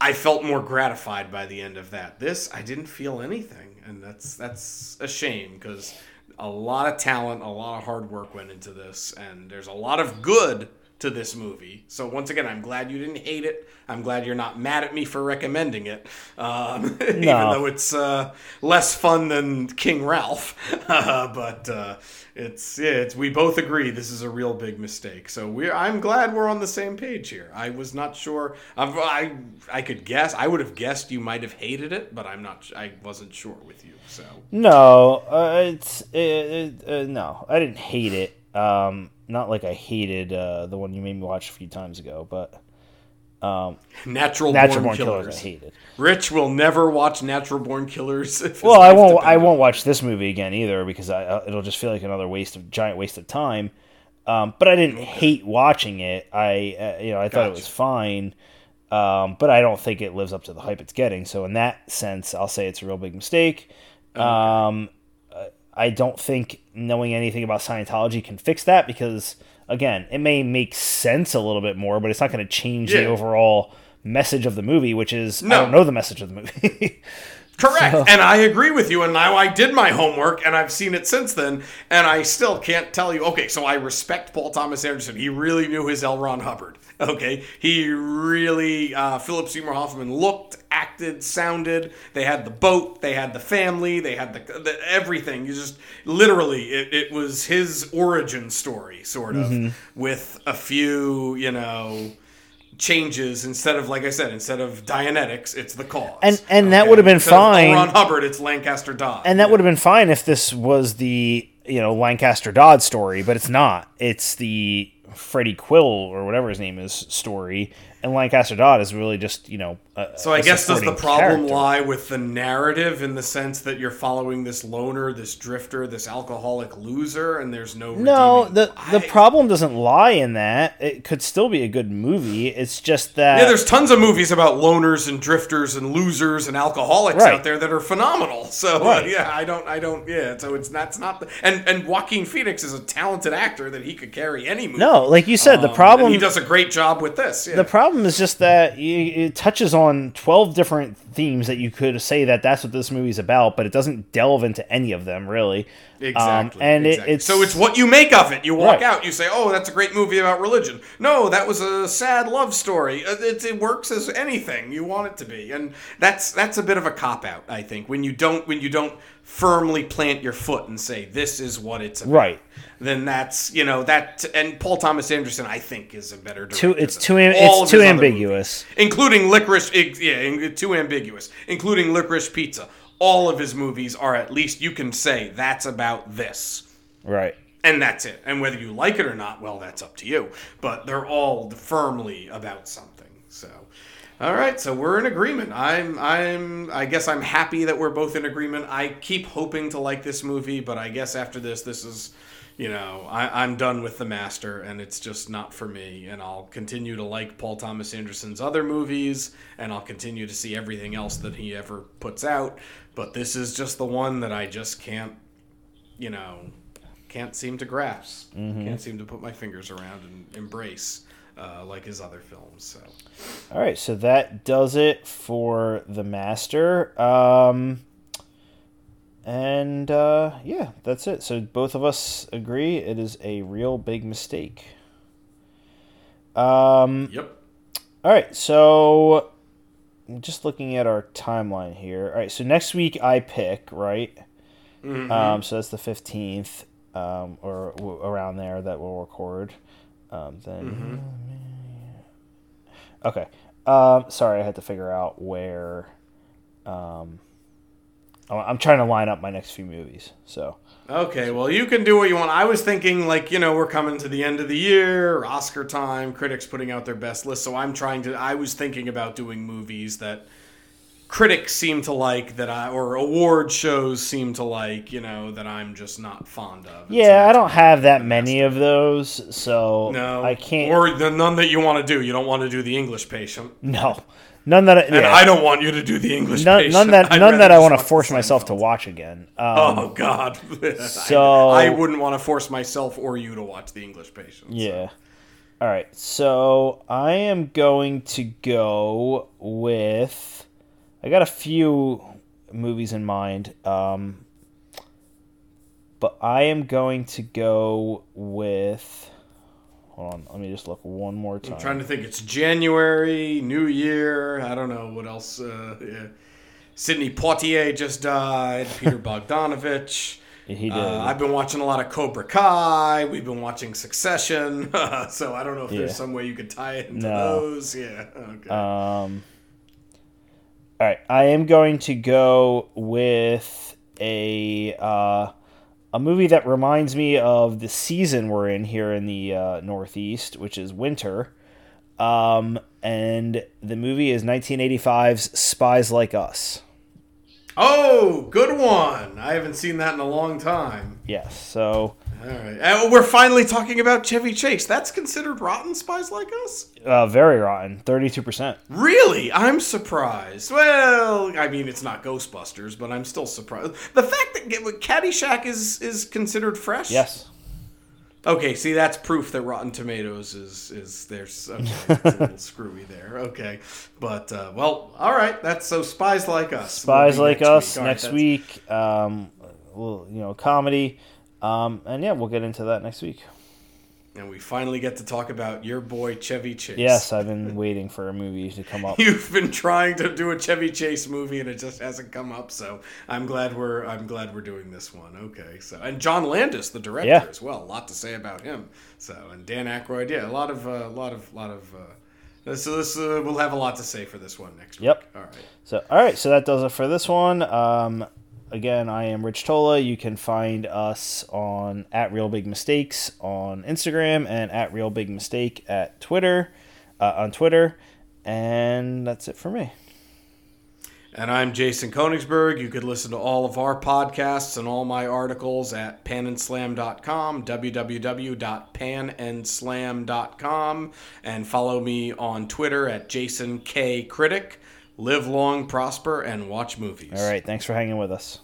I felt more gratified by the end of that. This I didn't feel anything, and that's that's a shame because a lot of talent, a lot of hard work went into this, and there's a lot of good to this movie. So once again, I'm glad you didn't hate it. I'm glad you're not mad at me for recommending it, um, even though it's uh, less fun than King Ralph. Uh, but uh, it's yeah, it's we both agree this is a real big mistake. So we I'm glad we're on the same page here. I was not sure. I'm, i I could guess. I would have guessed you might have hated it, but I'm not. I wasn't sure with you. So no, uh, it's it, it, uh, no. I didn't hate it. Um, not like I hated uh, the one you made me watch a few times ago, but um, Natural, Natural Born, Born Killers. Killers. I hated. Rich will never watch Natural Born Killers. well, I won't. I won't watch this movie again either because I, uh, it'll just feel like another waste of giant waste of time. Um, but I didn't hate watching it. I uh, you know I thought gotcha. it was fine. Um, but I don't think it lives up to the hype it's getting. So in that sense, I'll say it's a real big mistake. Okay. Um, I don't think knowing anything about Scientology can fix that because again, it may make sense a little bit more, but it's not going to change yeah. the overall message of the movie, which is no. I don't know the message of the movie. Correct. So. And I agree with you. And now I did my homework and I've seen it since then. And I still can't tell you. Okay, so I respect Paul Thomas Anderson. He really knew his L. Ron Hubbard. Okay. He really, uh, Philip Seymour Hoffman looked, acted, sounded. They had the boat, they had the family, they had the, the everything. You just literally, it, it was his origin story, sort of, mm-hmm. with a few, you know changes instead of like I said, instead of Dianetics, it's the cause. And and okay? that would have been instead fine. Ron Hubbard, it's Lancaster Dodd. And that yeah. would have been fine if this was the you know Lancaster Dodd story, but it's not. It's the Freddie Quill or whatever his name is story, and Lancaster Dodd is really just you know. A, so I guess does the problem character. lie with the narrative in the sense that you're following this loner, this drifter, this alcoholic loser, and there's no. No, the the problem doesn't lie in that. It could still be a good movie. It's just that yeah, there's tons of movies about loners and drifters and losers and alcoholics right. out there that are phenomenal. So right. uh, yeah, I don't, I don't, yeah. So it's that's not the, and and Joaquin Phoenix is a talented actor that he could carry any movie. No, like you said, um, the problem he does a great job with this. Yeah. The problem problem is just that it touches on 12 different themes that you could say that that's what this movie's about, but it doesn't delve into any of them really. Exactly. Um, and exactly. It, it's so it's what you make of it. You walk right. out, you say, "Oh, that's a great movie about religion." No, that was a sad love story. Uh, it, it works as anything you want it to be, and that's that's a bit of a cop out, I think, when you don't when you don't firmly plant your foot and say this is what it's about. Right. Then that's you know that and Paul Thomas Anderson I think is a better too. It's too it's too ambiguous, movies, including Licorice. Yeah, too ambiguous, including Licorice Pizza. All of his movies are at least you can say that's about this. Right. And that's it. And whether you like it or not, well, that's up to you. But they're all firmly about something. All right, so we're in agreement. I'm I'm I guess I'm happy that we're both in agreement. I keep hoping to like this movie, but I guess after this this is you know, I, I'm done with the master and it's just not for me. And I'll continue to like Paul Thomas Anderson's other movies and I'll continue to see everything else that he ever puts out. But this is just the one that I just can't, you know, can't seem to grasp. Mm-hmm. Can't seem to put my fingers around and embrace uh, like his other films. So, all right, so that does it for the Master. Um, and uh, yeah, that's it. So both of us agree it is a real big mistake. Um, yep. All right, so just looking at our timeline here. All right, so next week I pick right. Mm-hmm. Um, so that's the fifteenth, um, or w- around there that we'll record. Um, then, mm-hmm. Okay. Um, sorry, I had to figure out where. Um, I'm trying to line up my next few movies. So. Okay, well, you can do what you want. I was thinking, like, you know, we're coming to the end of the year, Oscar time, critics putting out their best list. So I'm trying to. I was thinking about doing movies that critics seem to like that I or award shows seem to like, you know, that I'm just not fond of. Yeah, I don't have that many of those, so no, I can't. Or the none that you want to do. You don't want to do the English Patient. No, none that. I, and I don't want you to do the English. None, Patient. none that. I'd none that I want to force myself to watch again. Um, oh God. so I, I, wouldn't want to force myself or you to watch the English Patient. Yeah. So. All right, so I am going to go with I got a few movies in mind. Um, but I am going to go with. Hold on, let me just look one more time. I'm trying to think. It's January, New Year. I don't know what else. Uh, yeah. Sidney Poitier just died. Peter Bogdanovich. He did. Uh, I've been watching a lot of Cobra Kai. We've been watching Succession. so I don't know if Yeah. there's some way you could tie it into No. those. Yeah. Okay. Um, all right, I am going to go with a uh, a movie that reminds me of the season we're in here in the uh, Northeast, which is winter. Um, and the movie is 1985's Spies Like Us. oh, good one. I haven't seen that in a long time. Yes, so All right. And we're finally talking about Chevy Chase. That's considered rotten spies like us? uh, very rotten, 32%. Really? I'm surprised. Well, I mean, it's not Ghostbusters, but I'm still surprised. The fact that Caddyshack is is considered fresh. Yes. Okay. See, that's proof that Rotten Tomatoes is is there's okay, it's a little screwy there. Okay, but uh, well, all right. That's so spies like us. Spies will Like next Us right, next that's- week. Um, well, you know, comedy. Um, and yeah, we'll get into that next week. and we finally get to talk about your boy Chevy Chase. Yes, I've been waiting for a movie to come up. You've been trying to do a Chevy Chase movie and it just hasn't come up. So I'm glad we're I'm glad we're doing this one. Okay, so and John Landis, the director, Yeah. as well. A lot to say about him. So and Dan Aykroyd, yeah, a lot of a lot of lot of. Uh, so this uh, we'll have a lot to say for this one next Yep. week. All right. So, all right, so that does it for this one. Um, again, I am Rich Tola. You can find us on at Reel Big Mistakes on Instagram and at Reel Big Mistake at Twitter, uh, on Twitter, and that's it for me. And I'm Jason Koenigsberg. You could listen to all of our podcasts and all my articles at panandslam.com, www.panandslam.com, and follow me on Twitter at Jason K. Critic. Live long, prosper, and watch movies. All right, thanks for hanging with us.